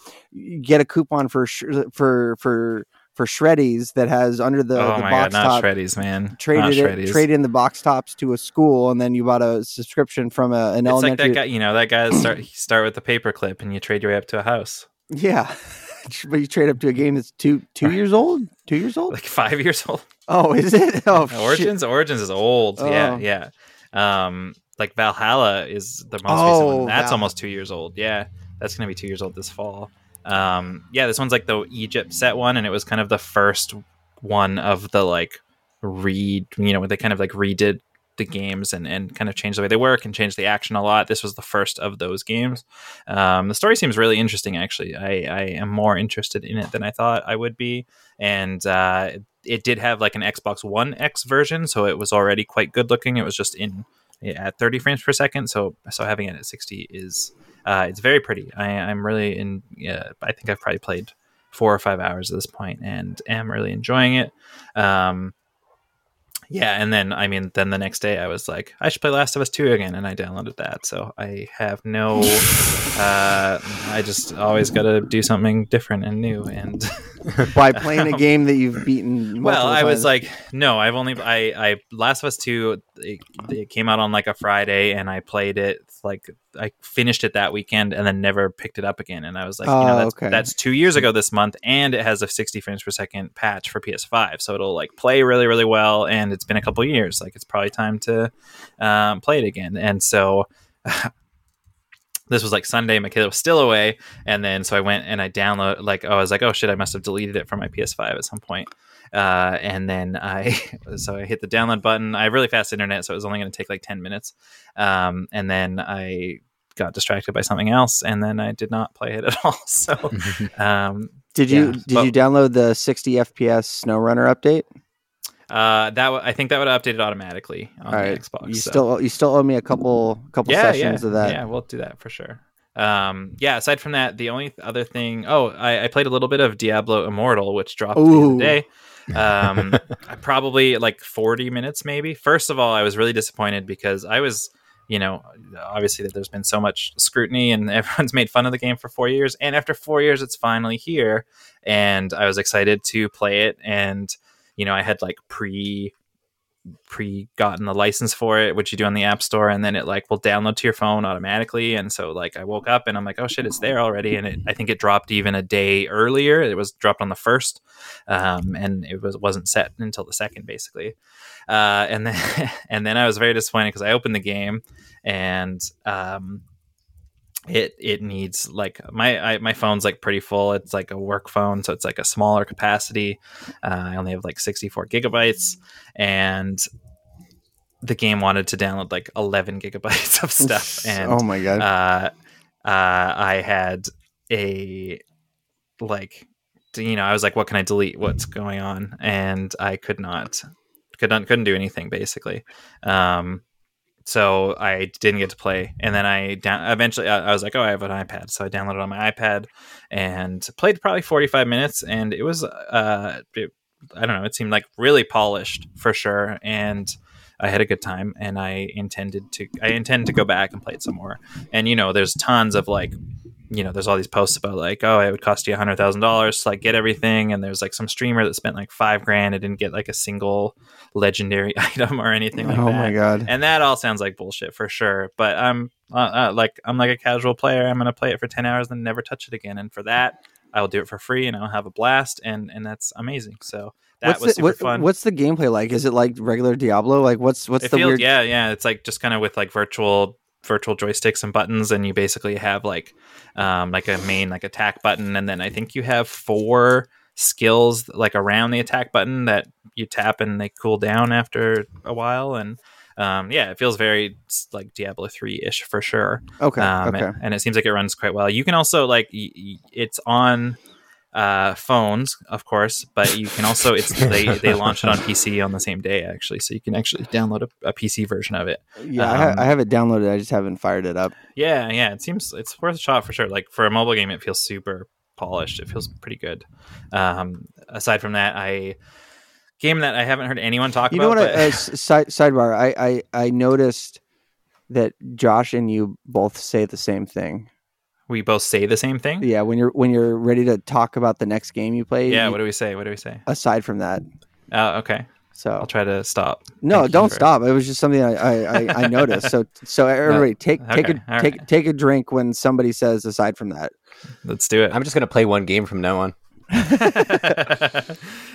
get a coupon for sh- for for for Shreddies that has under the, oh the my god, box not top Shreddies, man. not traded it, Shreddies. trade in the box tops to a school and then you bought a subscription from a, an it's like that guy, you know, that guy start start with the paperclip and you trade your way up to a house. yeah *laughs* *laughs* but you trade up to a game that's two two years old two years old Like five years old. oh is it *laughs* oh shit. Origins, Origins is old. Yeah, Oh. yeah. Um, like Valhalla is the most recent Oh, one. That's Val- almost two years old. Yeah, that's gonna be two years old this fall. Um, yeah, this one's like the Egypt set one, and it was kind of the first one of the like read. You know, where they kind of like redid the games and, and kind of change the way they work and change the action a lot. This was the first of those games. Um, the story seems really interesting, actually. I, I am more interested in it than I thought I would be. And uh, it did have like an Xbox One X version, so it was already quite good looking. It was just in at 30 frames per second, so so having it at 60 is uh, it's very pretty. I, I'm really in. I think I've probably played four or five hours at this point, and am really enjoying it. Um, yeah, and then I mean, then the next day I was like, I should play Last of Us Two again, and I downloaded that. So I have no. *laughs* uh, I just always got to do something different and new, and *laughs* by playing a *laughs* game that you've beaten well, multiple I was like, no, I've only I I Last of Us Two. It, it came out on like a Friday, and I played it like I finished it that weekend, and then never picked it up again. And I was like, you know, Oh, that's, okay. that's two years ago this month, and it has a 60 frames per second patch for PS5, so it'll like play really really well. And it's been a couple years, like it's probably time to um, play it again. And so. *laughs* This was like Sunday. My kid was still away, and then so I went and I download like oh, I was like oh shit, I must have deleted it from my PS5 at some point uh, and then I *laughs* so I hit the download button. I have really fast internet, so it was only going to take like ten minutes. Um, and then I got distracted by something else, and then I did not play it at *laughs* all. So *laughs* um, did you yeah, did but- you download the 60 FPS SnowRunner update? Uh, that w- I think that would have updated automatically on All the right, Xbox. you so. still you still owe me a couple couple yeah, sessions yeah, of that. Yeah, we'll do that for sure. Um, yeah. Aside from that, the only other thing. Oh, I, I played a little bit of Diablo Immortal, which dropped the Ooh. other day. Um, *laughs* I probably like forty minutes, maybe. First of all, I was really disappointed because I was, you know, obviously that there's been so much scrutiny and *laughs* everyone's made fun of the game for four years, and after four years, it's finally here, and I was excited to play it, and you know, I had like pre pre gotten the license for it, which you do on the app store, and then it like will download to your phone automatically. And so like I woke up and I'm like, oh shit, it's there already. And it, I think it dropped even a day earlier. It was dropped on the first, um, and it was wasn't set until the second basically. Uh, and then *laughs* and then I was very disappointed because I opened the game and um, it it needs like my I, my phone's like pretty full. It's like a work phone, so it's like a smaller capacity. Uh, I only have like 64 gigabytes, and the game wanted to download like 11 *laughs* gigabytes of stuff. And oh my god. uh, uh, I had a like, you know, I was like, what can I delete? What's going on? And I could not, could not, couldn't do anything basically. Um, so I didn't get to play, and then I down eventually I, I was like, oh, I have an iPad, so I downloaded on my iPad and played probably forty five minutes, and it was uh, it, I don't know, it seemed like really polished for sure, and I had a good time, and I intended to I intend to go back and play it some more, and you know, there's tons of like you know, there's all these posts about like, oh, it would cost you a hundred thousand dollars to like get everything, and there's like some streamer that spent like five grand and didn't get like a single legendary *laughs* item or anything like oh that. my god. And that all sounds like bullshit for sure. But I'm uh, uh, like I'm like a casual player. I'm gonna play it for ten hours and never touch it again. And for that, I will do it for free and I'll have a blast. And and that's amazing. So that what's was the, super what- fun. What's the gameplay like? Is it like regular Diablo? Like what's what's it the feels weird? yeah yeah. It's like just kind of with like virtual virtual joysticks and buttons, and you basically have like um like a main like attack button, and then I think you have four skills like around the attack button that you tap and they cool down after a while and um, yeah, it feels very like Diablo three ish for sure. Okay. Um, okay. and, and it seems like it runs quite well. You can also like y- y- it's on uh, phones, of course, but you can also it's *laughs* they they launch it on PC on the same day actually, so you can actually download a, a PC version of it. Yeah, I, ha- um, I have it downloaded. I just haven't fired it up. Yeah, yeah, it seems it's worth a shot for sure. Like for a mobile game, it feels super polished. It feels pretty good. Um, aside from that, I game that I haven't heard anyone talk You know about. what? I, but- uh, *laughs* s- side, sidebar. I, I I noticed that Josh and you both say the same thing. We both say the same thing. Yeah, when you're when you're ready to talk about the next game you play. Yeah. you- What do we say? What do we say? aside from that, Oh, okay. So I'll try to stop. no, Thank don't stop. It was just something I I, I, I *laughs* noticed. So so everybody take take a all take take a drink when somebody says aside from that. Let's do it. I'm just gonna play one game from now on. *laughs*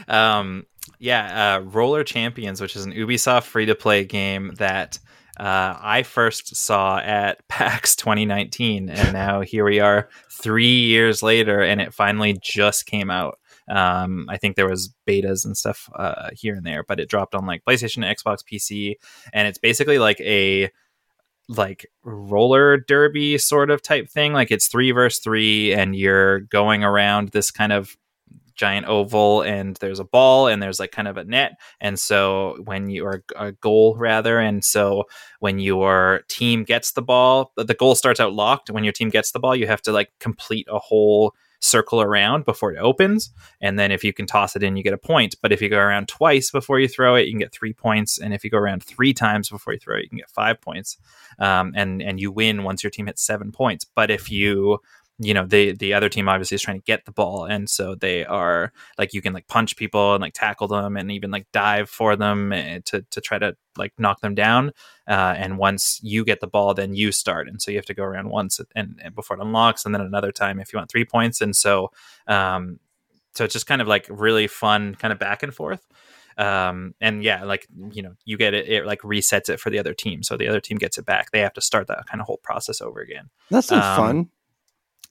um, yeah, uh, Roller Champions, which is an Ubisoft free to play game that uh, I first saw at *laughs* PAX 2019, and now here we are three years later, and it finally just came out. Um, I think there was betas and stuff uh, here and there, but it dropped on like PlayStation, Xbox, PC, and it's basically like a like roller derby sort of type thing. Like it's three versus three, and you're going around this kind of giant oval, and there's a ball, and there's like kind of a net. And so when you are a goal rather, and so when your team gets the ball, the goal starts out locked. When your team gets the ball, you have to like complete a whole circle around before it opens. And then if you can toss it in you get a point. But if you go around twice before you throw it you can get three points. And if you go around three times before you throw it you can get five points. Um, and and you win once your team hits seven points. But if you you know the the other team obviously is trying to get the ball and so they are like you can like punch people and like tackle them and even like dive for them eh, to to try to like knock them down uh, and once you get the ball then you start and so you have to go around once and, and before it unlocks and then another time if you want three points and so um so it's just kind of like really fun kind of back and forth um and yeah like you know you get it it like resets it for the other team so the other team gets it back they have to start that kind of whole process over again That sounds Um, fun.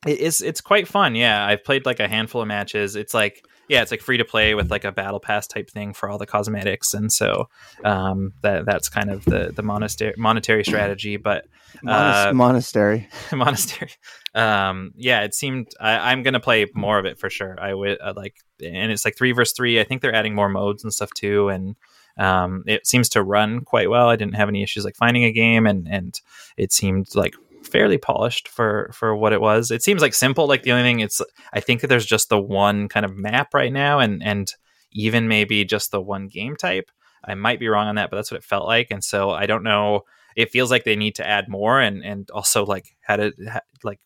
It is it's quite fun yeah. I've played like a handful of matches. It's like yeah it's like free to play with like a battle pass type thing for all the cosmetics and so um that that's kind of the the monastery monetary strategy but uh, monastery. *laughs* monastery. Um yeah it seemed I, i'm gonna play more of it for sure. I would uh, like and it's like three versus three. I think they're adding more modes and stuff too and um it seems to run quite well. I didn't have any issues like finding a game and and it seemed like fairly polished for for what it was. It seems like simple. Like the only thing it's i think that there's just the one kind of map right now and and even maybe just the one game type. I might be wrong on that but that's what it felt like. And so i don't know. It feels like they need to add more and and also like how to like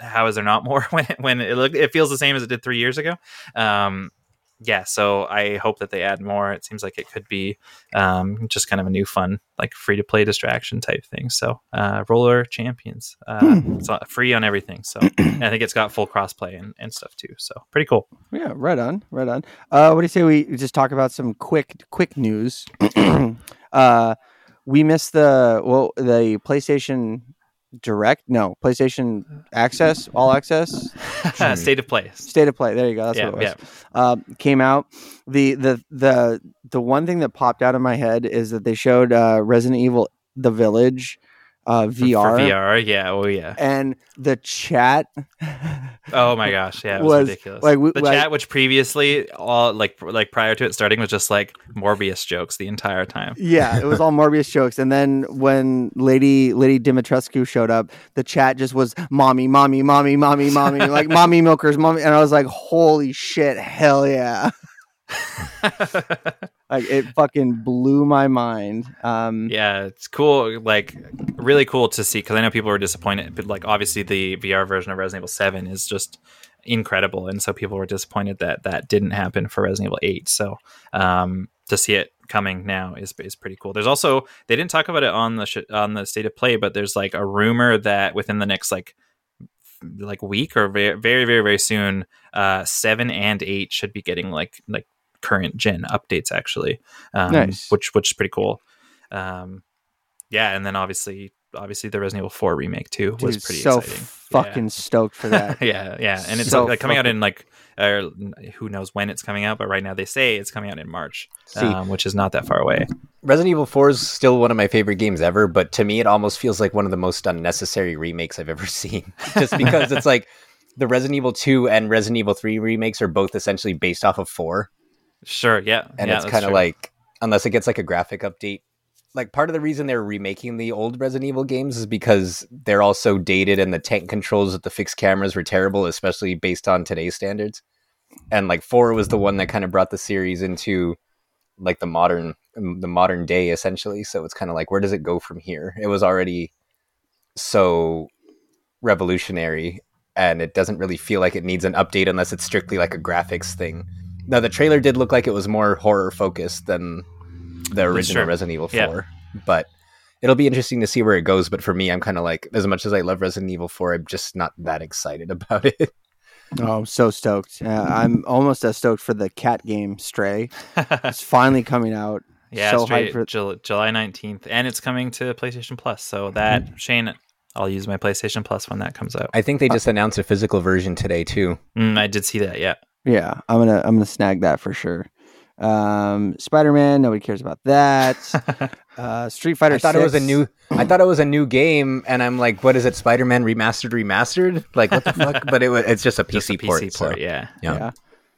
how is there not more *laughs* when when it look it feels the same as it did three years ago. Um yeah so i hope that they add more it seems like it could be um just kind of a new fun like free to play distraction type thing so uh roller champions uh Hmm. it's not free on everything so *clears throat* i think it's got full crossplay and, and stuff too so pretty cool Yeah, right on, right on. Uh, what do you say we just talk about some quick, quick news? *clears throat* uh, we missed the well, the PlayStation Direct. No, PlayStation Access, All Access, *laughs* state of play State of Play. There you go. That's yeah what it was. yeah Uh, came out. The the the the one thing that popped out of my head is that they showed uh, Resident Evil: The Village uh, For- VR, for vr yeah oh yeah and the chat. Oh my gosh, yeah, it was, *laughs* Was, ridiculous. like, we- the like- chat, which previously all like like prior to it starting was just like Morbius jokes the entire time. Yeah, it was all *laughs* Morbius jokes. And then when Lady Lady Dimitrescu showed up, the chat just was mommy, mommy, mommy, mommy, mommy, *laughs* like mommy milkers, mommy. And I was like, holy shit, hell yeah. Like it fucking blew my mind. Um, yeah, it's cool, like really cool to see because I know people were disappointed, but like obviously the VR version of Resident Evil Seven is just incredible, and so people were disappointed that that didn't happen for Resident Evil Eight. So um, to see it coming now is is pretty cool. There's also they didn't talk about it on the sh- on the state of play, but there's like a rumor that within the next like like week or very very very very soon uh seven and eight should be getting like like current gen updates actually um Nice. which which is pretty cool um yeah and then obviously obviously the Resident Evil 4 remake too was pretty so exciting. fucking stoked for that. *laughs* yeah, yeah, and it's So like coming out in like uh, who knows when it's coming out, but right now they say it's coming out in March, See- um, which is not that far away. Resident Evil 4 is still one of my favorite games ever, but to me, it almost feels like one of the most unnecessary remakes I've ever *laughs* seen. Just because it's like the Resident Evil 2 and Resident Evil 3 remakes are both essentially based off of 4. Sure, yeah, And yeah, it's kind of like, unless it gets like a graphic update. Like part of the reason they're remaking the old Resident Evil games is because they're all so dated and the tank controls with the fixed cameras were terrible, especially based on today's standards. And like 4 was the one that kind of brought the series into like the modern mm, the modern day essentially so it's kind of like where does it go from here it was already so revolutionary and it doesn't really feel like it needs an update unless it's strictly like a graphics thing now the trailer did look like it was more horror focused than the original true. resident evil 4 Yeah. but it'll be interesting to see where it goes but for me i'm kind of like as much as i love resident evil 4 i'm just not that excited *laughs* about it Oh, I'm so stoked. Uh, I'm almost as stoked for the cat game Stray. *laughs* It's finally coming out. yeah, so straight hyped for- Jul- July nineteenth, and it's coming to PlayStation Plus. So that Mm-hmm. Shane, I'll use my PlayStation Plus when that comes out. i think they just announced a physical version today too Mm, I did see that. Yeah, Yeah, I'm gonna I'm gonna snag that for sure. Um, Spider Man, nobody cares about that. *laughs* Uh, Street Fighter. I thought it was a new. I thought it was a new game, and I'm like, "What is it? Spider-Man remastered, remastered? *laughs* Like what the *laughs* fuck?" But it was. It's just a PC, just a PC port. port. so- yeah. Yeah. Yeah.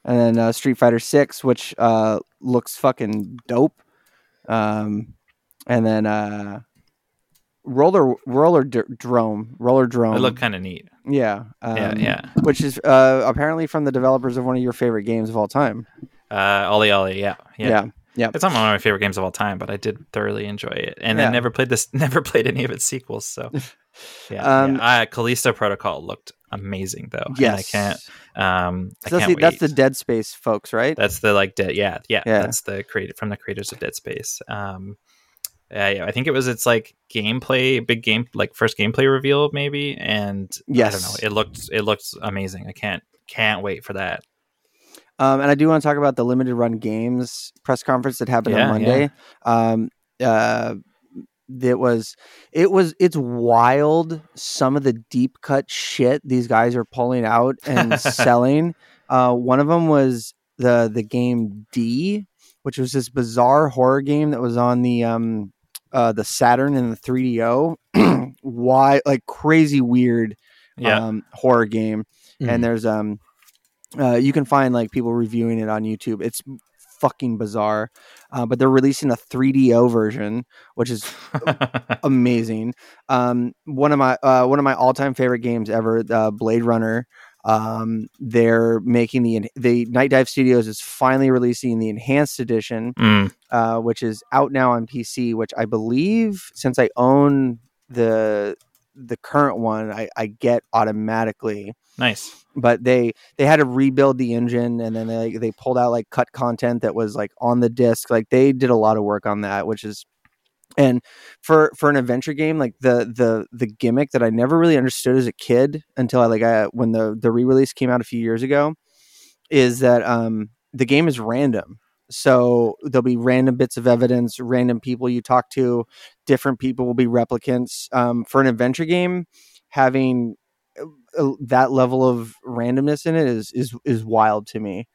And then uh, Street Fighter Six, which uh, looks fucking dope. Um, and then uh, roller roller d- drome Rollerdrome. It looked kind of neat. yeah, um, yeah, yeah. Which is uh, apparently from the developers of one of your favorite games of all time. Uh, OlliOlli. Yeah, yeah. Yeah, yeah. It's not one of my favorite games of all time, but I did thoroughly enjoy it, and Yeah. I never played this, *laughs* never played any of its sequels. So, *laughs* yeah, Um, yeah. Uh, Callisto Protocol looked amazing though. and Yes, I can't, um, I that's, can't the, that's the. Dead Space folks, right? That's the like dead. Yeah, yeah, Yeah. That's the created from the creators of Dead Space. Um, I, I think it was its like gameplay, big game, like first gameplay reveal maybe, and I don't know. It looked it looked amazing. I can't can't wait for that. Um, and I do want to talk about the limited run games press conference that happened Yeah, on Monday. Um, uh, it was, it was, it's wild. Some of the deep cut shit these guys are pulling out and *laughs* selling. Uh, one of them was the the game D, which was this bizarre horror game that was on the um, uh, the Saturn and the 3DO. *clears throat* Why, like crazy weird Yeah, um, horror game Mhm. and there's um uh, you can find like people reviewing it on youtube it's fucking bizarre uh, but they're releasing a 3do version which is *laughs* amazing um one of my uh one of my all-time favorite games ever uh, blade runner um they're making the the Nightdive Studios is finally releasing the enhanced edition Mm, uh, which is out now on PC, which I believe since I own the the current one, I, I get automatically. nice. But they they had to rebuild the engine, and then they they pulled out like cut content that was like on the disc. Like they did a lot of work on that, which is and for for an adventure game like the the the gimmick that I never really understood as a kid until I like I, when the the re release came out a few years ago is that um the game is random. So there'll be random bits of evidence random people you talk to different people will be replicants. Um, for an adventure game having uh, uh, that level of randomness in it is is is wild to me.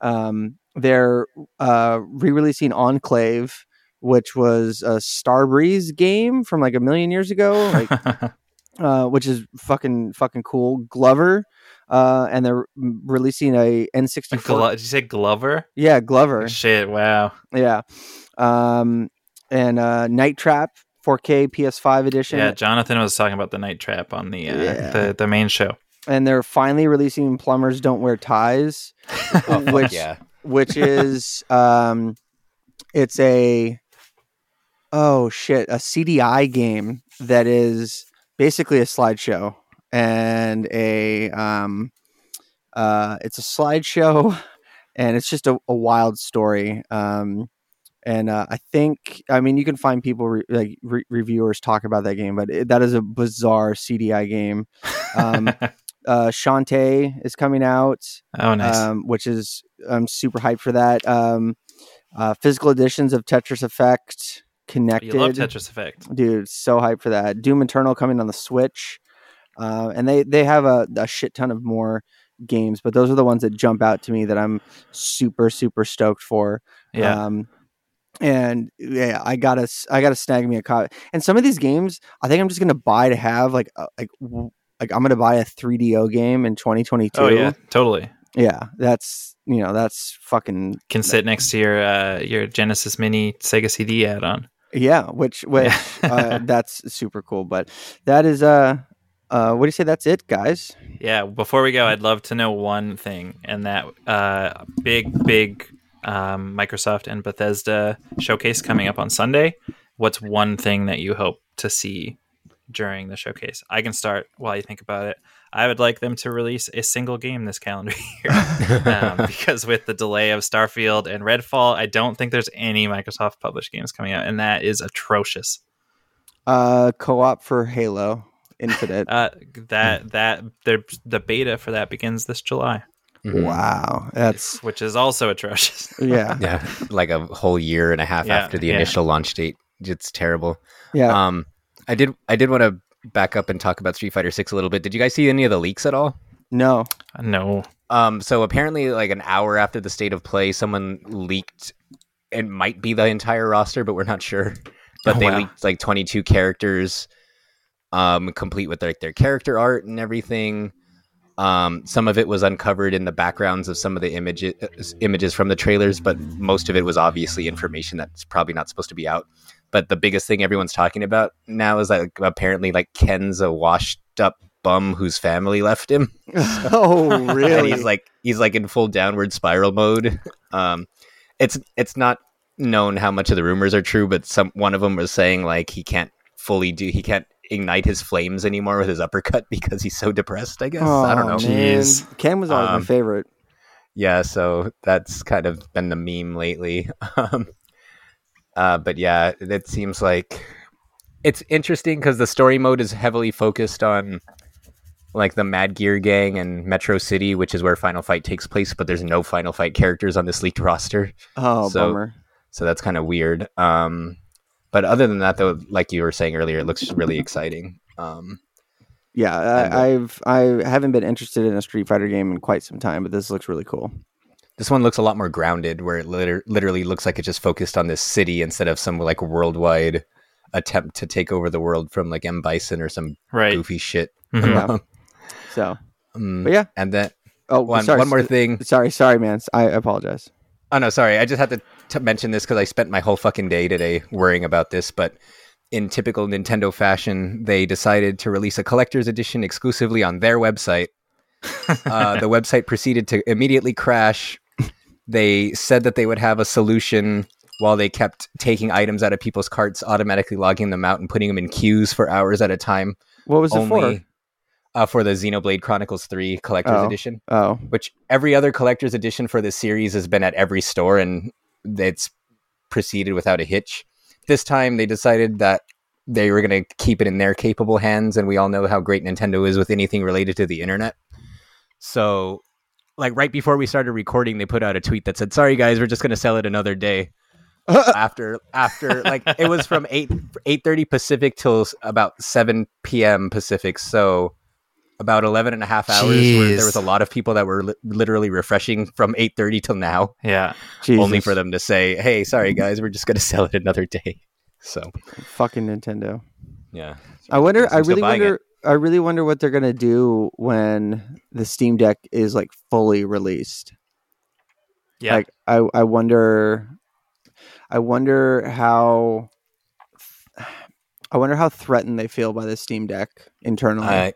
Um, they're uh, re-releasing enclave which was a starbreeze game from like a million years ago like *laughs* uh, which is fucking fucking cool glover uh, and they're releasing a n64 Glo- did you say Glover? yeah glover Shit! Wow. yeah. Um, and uh, Night Trap 4K PS5 edition. Yeah, Jonathan was talking about the Night Trap on the uh, Yeah. the the main show. And they're finally releasing Plumbers Don't Wear Ties, *laughs* Oh, which yeah. which is um, it's a oh shit a CDI game that is basically a slideshow and a um, uh, it's a slideshow *laughs* and it's just a, a wild story. Um, and uh, I think, I mean, you can find people re- like re- reviewers talk about that game, but it, that is a bizarre CDI game. Um, *laughs* uh, Shantae is coming out, oh, nice. um, which is I'm super hyped for that. Um, uh, physical editions of Tetris Effect connected. You love Tetris Effect. dude so hyped for that doom eternal coming on the switch uh, and they they have a, a shit ton of more games but those are the ones that jump out to me that i'm super super stoked for Yeah. um and yeah i gotta i gotta snag me a copy and some of these games i think i'm just gonna buy to have like uh, like like i'm gonna buy a 3do game in 2022 oh yeah, totally. yeah that's you know that's fucking Can sit next to your uh, your Genesis Mini Sega CD add-on. Yeah which which uh, *laughs* that's super cool but that is uh uh what do you say that's it guys Yeah, before we go, I'd love to know one thing, and that uh, big, big um, Microsoft and Bethesda showcase coming up on Sunday. What's one thing that you hope to see during the showcase? I can start while you think about it. I would like them to release a single game this calendar *laughs* year um, *laughs* because with the delay of Starfield and Redfall, I don't think there's any Microsoft published games coming out, and that is atrocious. uh co-op for halo infinite *laughs* Uh, that that the the beta for that begins this July. Mhm. wow that's which is also atrocious. yeah Yeah, like a whole year and a half Yeah, after the yeah. initial launch date. It's terrible. yeah Um, I did I did want to back up and talk about Street Fighter Six a little bit. Did you guys see any of the leaks at all? no no. Um, so apparently, like an hour after the state of play, someone leaked. It might be the entire roster, but we're not sure. But Oh, they wow. leaked like 22 characters, um, complete with like their character art and everything. Um, some of it was uncovered in the backgrounds of some of the images images from the trailers, but most of it was obviously information that's probably not supposed to be out. But the biggest thing everyone's talking about now is that like, apparently, like Ken's a washed up bum whose family left him *laughs* oh *laughs* and really he's like he's like in full downward spiral mode. Um, it's it's not known how much of the rumors are true, but some one of them was saying like he can't fully do he can't ignite his flames anymore with his uppercut *laughs* because he's so depressed. I guess I don't know. Oh. Jeez. ken was always my Um, favorite Yeah, so that's kind of been the meme lately. Um, uh, but yeah, it seems like it's interesting because the story mode is heavily focused on like the Mad Gear Gang and Metro City, which is where Final Fight takes place. But there's no Final Fight characters on this leaked roster, oh so- bummer so that's kind of weird. Um, but other than that, though, like you were saying earlier, it looks really exciting. Um, yeah I, i've i haven't been interested in a street fighter game in quite some time but this looks really cool This one looks a lot more grounded, where it liter- literally looks like it just focused on this city instead of some like worldwide attempt to take over the world from like M Bison or some Right. goofy shit. Mhm. Yeah. so Um, but yeah and then oh one, sorry one more thing. sorry sorry man i apologize Oh no, sorry. I just had to t- mention this because I spent my whole fucking day today worrying about this. But in typical Nintendo fashion, they decided to release a collector's edition exclusively on their website. *laughs* uh, the website proceeded to immediately crash. They said that they would have a solution while they kept taking items out of people's carts, automatically logging them out and putting them in queues for hours at a time. what was it for uh, for the Xenoblade Chronicles 3 collector's Oh. edition oh which every other collector's edition for this series has been at every store and it's proceeded without a hitch. This time they decided that they were going to keep it in their capable hands, and we all know how great Nintendo is with anything related to the internet. So, like right before we started recording, they put out a tweet that said, "Sorry guys, we're just going to sell it another day." *laughs* after after like it was from 8 8:30 Pacific till about 7 p.m. Pacific so about 11 and a half hours where there was a lot of people that were li- literally refreshing from 8:30 till now Yeah. only for them to say hey sorry guys we're just going *laughs* to sell it another day so fucking nintendo yeah I wonder. I really wonder. I really wonder what they're gonna do when the Steam Deck is like fully released. Yeah. Like, I, I wonder. I wonder how. *sighs* I wonder how threatened they feel by the Steam Deck internally. I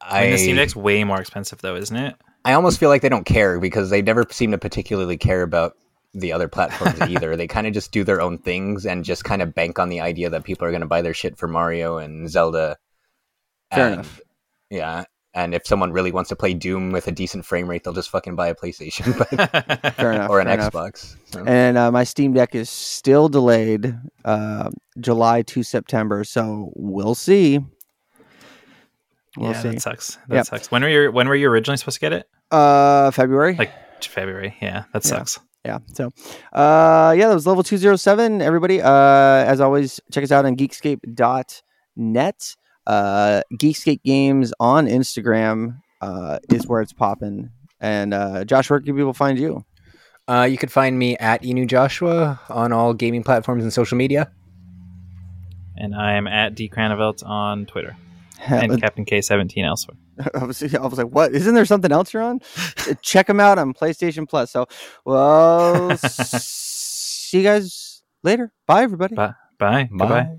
I mean, the Steam Deck's way more expensive though, isn't it? I almost feel like they don't care because they never seem to particularly care about the other platforms *laughs* either. They kind of just do their own things and just kind of bank on the idea that people are going to buy their shit for Mario and Zelda. Fair And- enough. Yeah. And if someone really wants to play Doom with a decent frame rate, they'll just fucking buy a PlayStation *laughs* *laughs* Fair enough. or an fair. Xbox. So- And uh, my Steam Deck is still delayed, uh, July to September. So we'll see. We'll yeah, see. that sucks. That Yep. sucks. When were you when were you originally supposed to get it? Uh, February. Like February. Yeah, that Yeah. sucks. Yeah. So, uh, yeah, that was level 207. Everybody, uh, as always, check us out on geekscape.net. Uh, Geekscape Games on Instagram uh, is where it's popping. And uh, Josh, where can people find you? Uh, you could find me at Inu Joshua on all gaming platforms and social media. And I am at D Cranevelt on Twitter *laughs* and Captain K17 elsewhere. *laughs* I was, I was like, what? Isn't there something else you're on? *laughs* Check them out on PlayStation Plus. So, well, see you guys later. Bye, everybody. Bye. Bye. Bye. Bye.